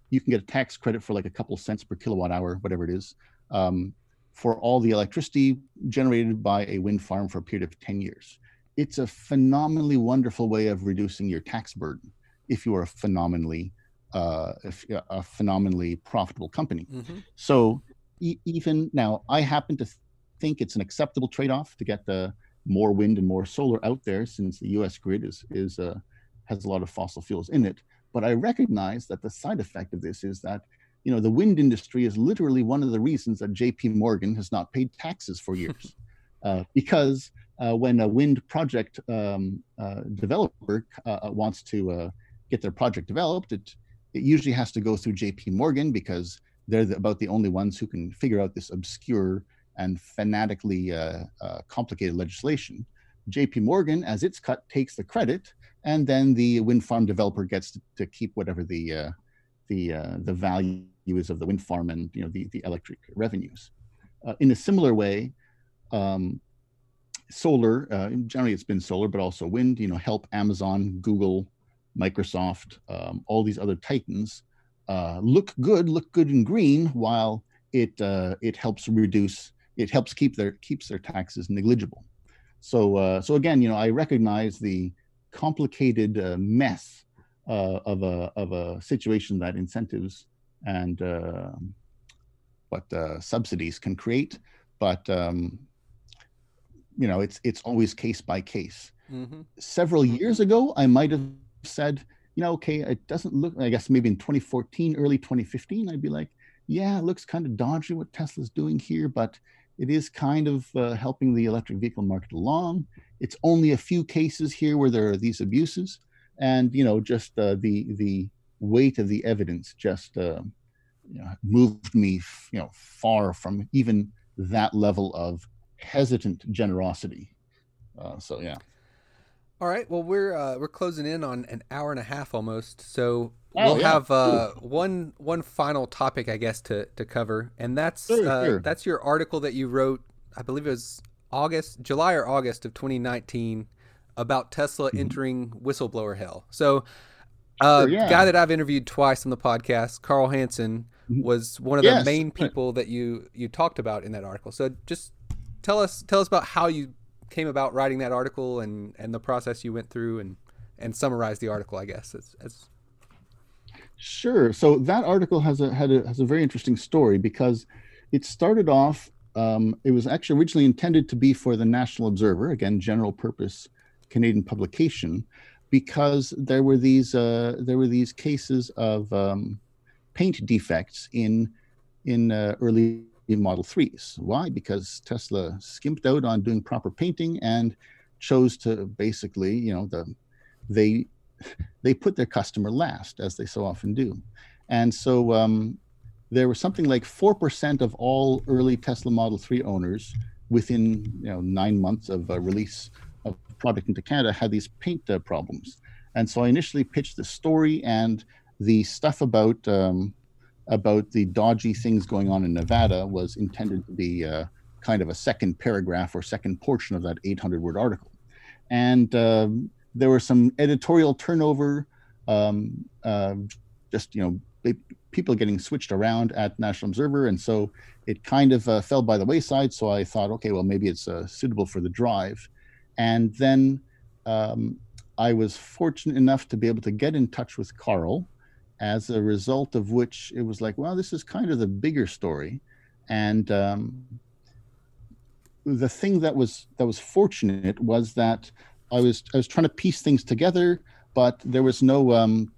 you can get a tax credit for like a couple cents per kilowatt hour, whatever it is, um, for all the electricity generated by a wind farm for a period of 10 years. It's a phenomenally wonderful way of reducing your tax burden if you are a phenomenally uh, if, a phenomenally profitable company. Mm-hmm. So e- even now, I happen to th- think it's an acceptable trade-off to get the more wind and more solar out there, since the U.S. grid is is uh, has a lot of fossil fuels in it. But I recognize that the side effect of this is that you know the wind industry is literally one of the reasons that J.P. Morgan has not paid taxes for years, uh, because uh, when a wind project um, uh, developer uh, wants to uh, get their project developed, it it usually has to go through J.P. Morgan because they're the, about the only ones who can figure out this obscure and fanatically uh, uh, complicated legislation. J.P. Morgan, as its cut, takes the credit, and then the wind farm developer gets to, to keep whatever the uh, the uh, the value is of the wind farm and you know the the electric revenues. Uh, in a similar way, um, solar uh, generally it's been solar, but also wind. You know, help Amazon, Google, Microsoft, um, all these other titans uh, look good, look good and green, while it uh, it helps reduce, it helps keep their keeps their taxes negligible. So so again, you know, I recognize the complicated uh, mess uh, of a of a situation that incentives and uh, what uh, subsidies can create, but um, you know, it's it's always case by case Mm-hmm. several years ago, I might have said, you know, okay, it doesn't look, I guess maybe in 2014, early 2015, I'd be like, yeah, it looks kind of dodgy what Tesla's doing here, but it is kind of uh, helping the electric vehicle market along. It's only a few cases here where there are these abuses. And, you know, just uh, the, the weight of the evidence just uh, you know, moved me, you know, far from even that level of hesitant generosity. Uh, so, yeah. All right. Well, we're uh, we're closing in on an hour and a half almost, so Oh, we'll yeah. have uh, one one final topic, I guess, to to cover, and that's Sure, uh, sure. that's your article that you wrote. I believe it was August, July or August of 2019, about Tesla Mhm. entering whistleblower hell. So, uh, Sure, yeah. guy that I've interviewed twice on the podcast, Karl Hansen, Mhm. was one of the main people that you you talked about in that article. So, just tell us tell us about how you came about writing that article and and the process you went through and and summarize the article i guess as, as Sure. So that article has a had a has a very interesting story because it started off. Um, it was actually originally intended to be for the National Observer, again, general purpose Canadian publication, because there were these uh, there were these cases of um, paint defects in in uh, early Model Threes. Why? Because Tesla skimped out on doing proper painting and chose to basically, you know, the they they put their customer last, as they so often do. And so um, there was something like 4% of all early Tesla Model 3 owners within you know, nine months of uh, release of product into Canada had these paint uh, problems. And so I initially pitched the story and the stuff about um, about the dodgy things going on in Nevada was intended to be uh, kind of a second paragraph or second portion of that 800 word article. And um, there was some editorial turnover, um, uh, just you know, people getting switched around at National Observer, and so it kind of uh, fell by the wayside. So I thought, okay, well maybe it's uh, suitable for the drive, and then um, I was fortunate enough to be able to get in touch with Karl, as a result of which it was like, well, this is kind of the bigger story, and um, the thing that was that was fortunate was that I was I was trying to piece things together, but there was no um,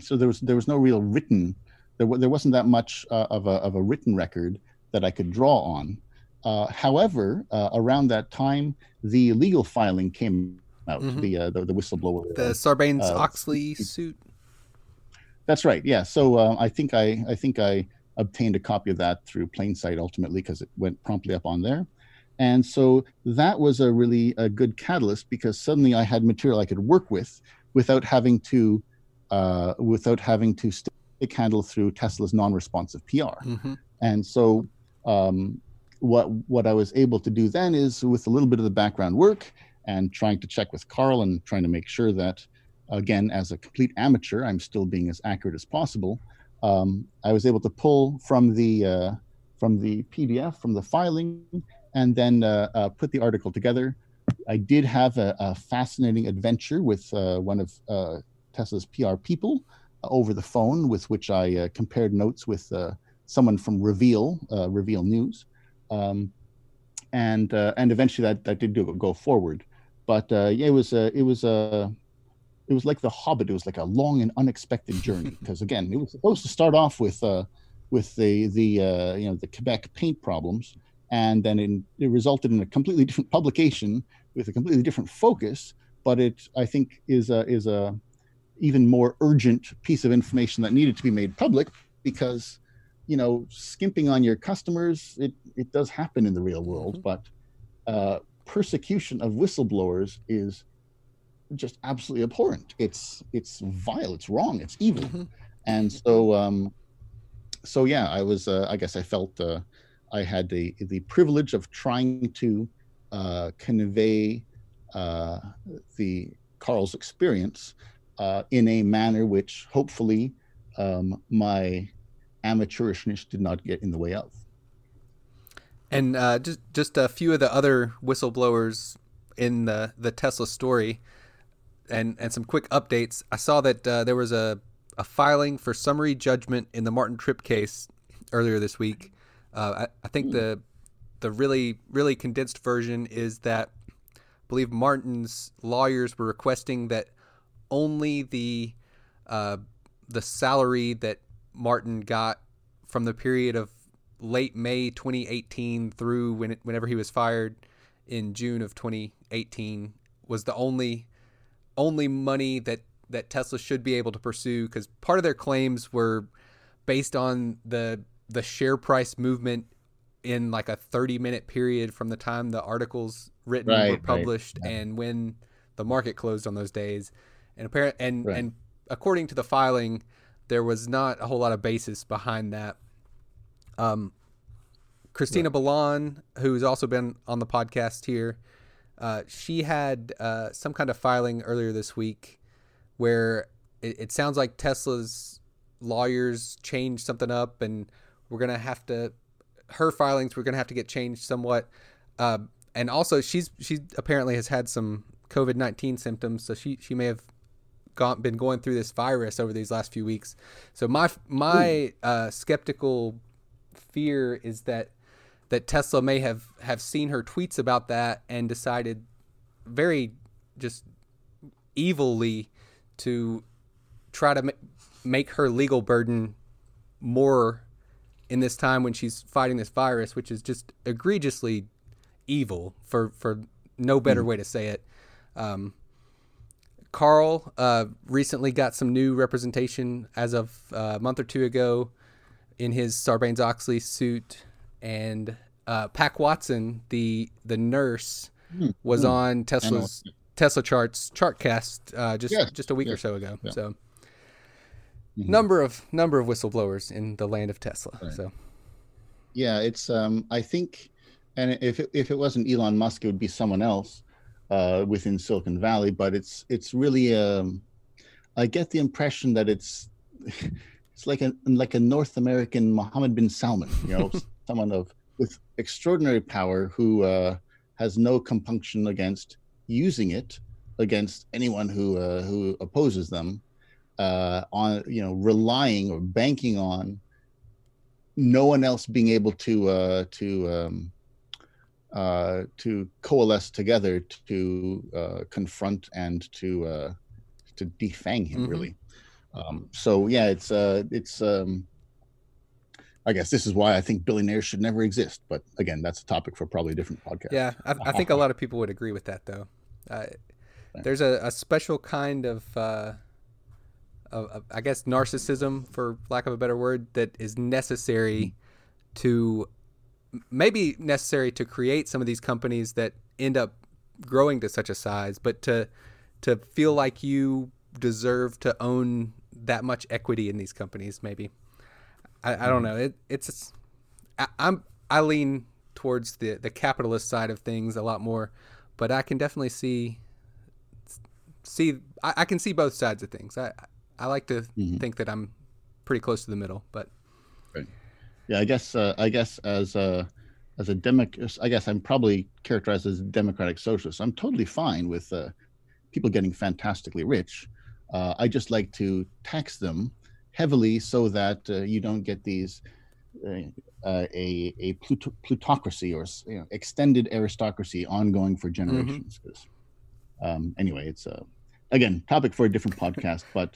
so there was there was no real written there, there wasn't that much uh, of a of a written record that I could draw on. Uh, however, uh, around that time, the legal filing came out. Mm-hmm. The, uh, the, the whistleblower, the Sarbanes Oxley suit. That's right. Yeah. So uh, I think I I think I obtained a copy of that through PlainSite ultimately because it went promptly up on there. And so that was a really a good catalyst because suddenly I had material I could work with without having to uh, without having to stick handle through Tesla's non-responsive PR. Mm-hmm. And so um, what what I was able to do then is with a little bit of the background work and trying to check with Karl and trying to make sure that again as a complete amateur I'm still being as accurate as possible um, I was able to pull from the uh, from the PDF from the filing and then uh, uh, put the article together. I did have a, a fascinating adventure with uh, one of uh, Tesla's PR people uh, over the phone, with which I compared notes with someone from Reveal Reveal News, um, and and eventually that that did go forward. But yeah, it was it was a it was like the Hobbit. It was like a long and unexpected journey because again, it was supposed to start off with uh, with the the uh, you know the Quebec paint problems, and then it, it resulted in a completely different publication with a completely different focus. But it, I think, is a is a even more urgent piece of information that needed to be made public because you know skimping on your customers it it does happen in the real world, mm-hmm. but uh, persecution of whistleblowers is just absolutely abhorrent. It's it's vile. It's wrong. It's evil. Mm-hmm. And so um, so yeah, I was. Uh, I guess I felt uh, I had the the privilege of trying to uh, convey uh, the Karl's experience uh, in a manner which hopefully um, my amateurishness did not get in the way of. And uh, just just a few of the other whistleblowers in the the Tesla story and and some quick updates. I saw that uh, there was a a filing for summary judgment in the Martin Tripp case earlier this week. Uh, I, I, think the the really really condensed version is that I believe Martin's lawyers were requesting that only the uh, the salary that Martin got from the period of late May 2018 through when it, whenever he was fired in June of 2018 was the only only money that that Tesla should be able to pursue because part of their claims were based on the the share price movement in like a 30 minute period from the time the articles written right, were published right. and when the market closed on those days and apparent and right. and according to the filing there was not a whole lot of basis behind that um Cristina right. who's also been on the podcast here uh, she had uh, some kind of filing earlier this week where it, it, sounds like Tesla's lawyers changed something up, and we're gonna have to her filings. We're gonna have to get changed somewhat. Uh, and also, she's she apparently has had some COVID nineteen symptoms, so she she may have gone been going through this virus over these last few weeks. So my my uh, skeptical fear is that that Tesla may have have seen her tweets about that and decided very just evilly to try to ma- make her legal burden more in this time when she's fighting this virus, which is just egregiously evil for for no better mm. way to say it. Um, Karl uh, recently got some new representation as of uh, a month or two ago in his Sarbanes Oxley suit and uh, Pack Watson, the the nurse, mm, was mm. on Tesla's Tesla charts chartcast uh, just yes, just a week yes, or so ago. Yeah. So mm-hmm. number of number of whistleblowers in the land of Tesla. Right. So yeah, it's um, I think, and if it, if it wasn't Elon Musk, it would be someone else uh, within Silicon Valley. But it's it's really um, I get the impression that it's it's like a like a North American Mohammed bin Salman, you know, someone of with extraordinary power who uh, has no compunction against using it against anyone who uh, who opposes them uh, on you know relying or banking on no one else being able to uh, to um, uh, to coalesce together to uh, confront and to uh, to defang him Mhm. really. Um, so yeah, it's uh, it's um, I guess this is why I think billionaires should never exist. But again, that's a topic for probably a different podcast. Yeah, I, I think a lot of people would agree with that, though. Uh, there's a, a special kind of, uh, of, of, I guess, narcissism, for lack of a better word, that is necessary to maybe necessary to create some of these companies that end up growing to such a size, but to to feel like you deserve to own that much equity in these companies, maybe. I, I don't know. It, it's I, I'm I lean towards the the capitalist side of things a lot more, but I can definitely see see I, I can see both sides of things. I I like to Mhm. think that I'm pretty close to the middle, but Yeah, I guess uh, I guess as a as a democ, I guess I'm probably characterized as a democratic socialist. I'm totally fine with uh, people getting fantastically rich. Uh, I just like to tax them heavily so that uh, you don't get these uh, uh, a a plut- plutocracy or you know, extended aristocracy ongoing for generations. 'Cause, Um, anyway, it's a again topic for a different podcast, but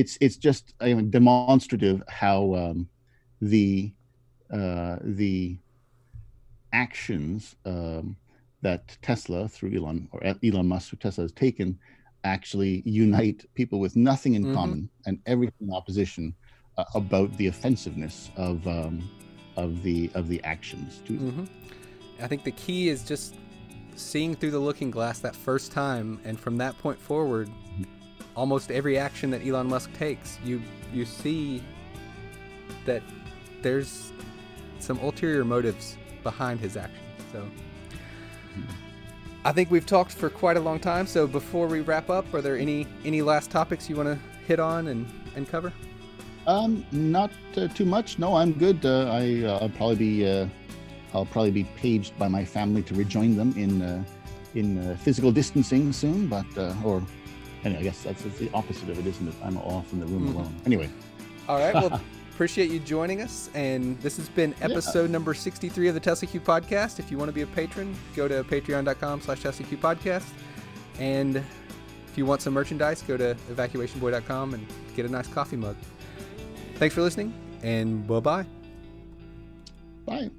it's it's just I mean, demonstrative how um, the uh, the actions um, that Tesla through Elon or Elon Musk through Tesla has taken actually unite people with nothing in Mhm. common and everything in opposition uh, about the offensiveness of um, of the of the actions to them. hmm I think the key is just seeing through the looking glass that first time, and from that point forward, almost every action that Elon Musk takes, you you see that there's some ulterior motives behind his actions. So. I think we've talked for quite a long time. So before we wrap up, are there any any last topics you want to hit on and, and cover? Um, not uh, too much. No, I'm good. Uh, I uh, I'll probably be uh, I'll probably be paged by my family to rejoin them in uh, in uh, physical distancing soon. But uh, or anyway, I guess that's, that's the opposite of it, isn't it? I'm off in the room Mhm. alone. Anyway, All right. Well, appreciate you joining us. And this has been episode number 63 of the Tesla Q podcast. If you want to be a patron, go to patreon.com slash Tesla Q podcast. And if you want some merchandise, go to evacuationboy.com and get a nice coffee mug. Thanks for listening, and bye bye. bye.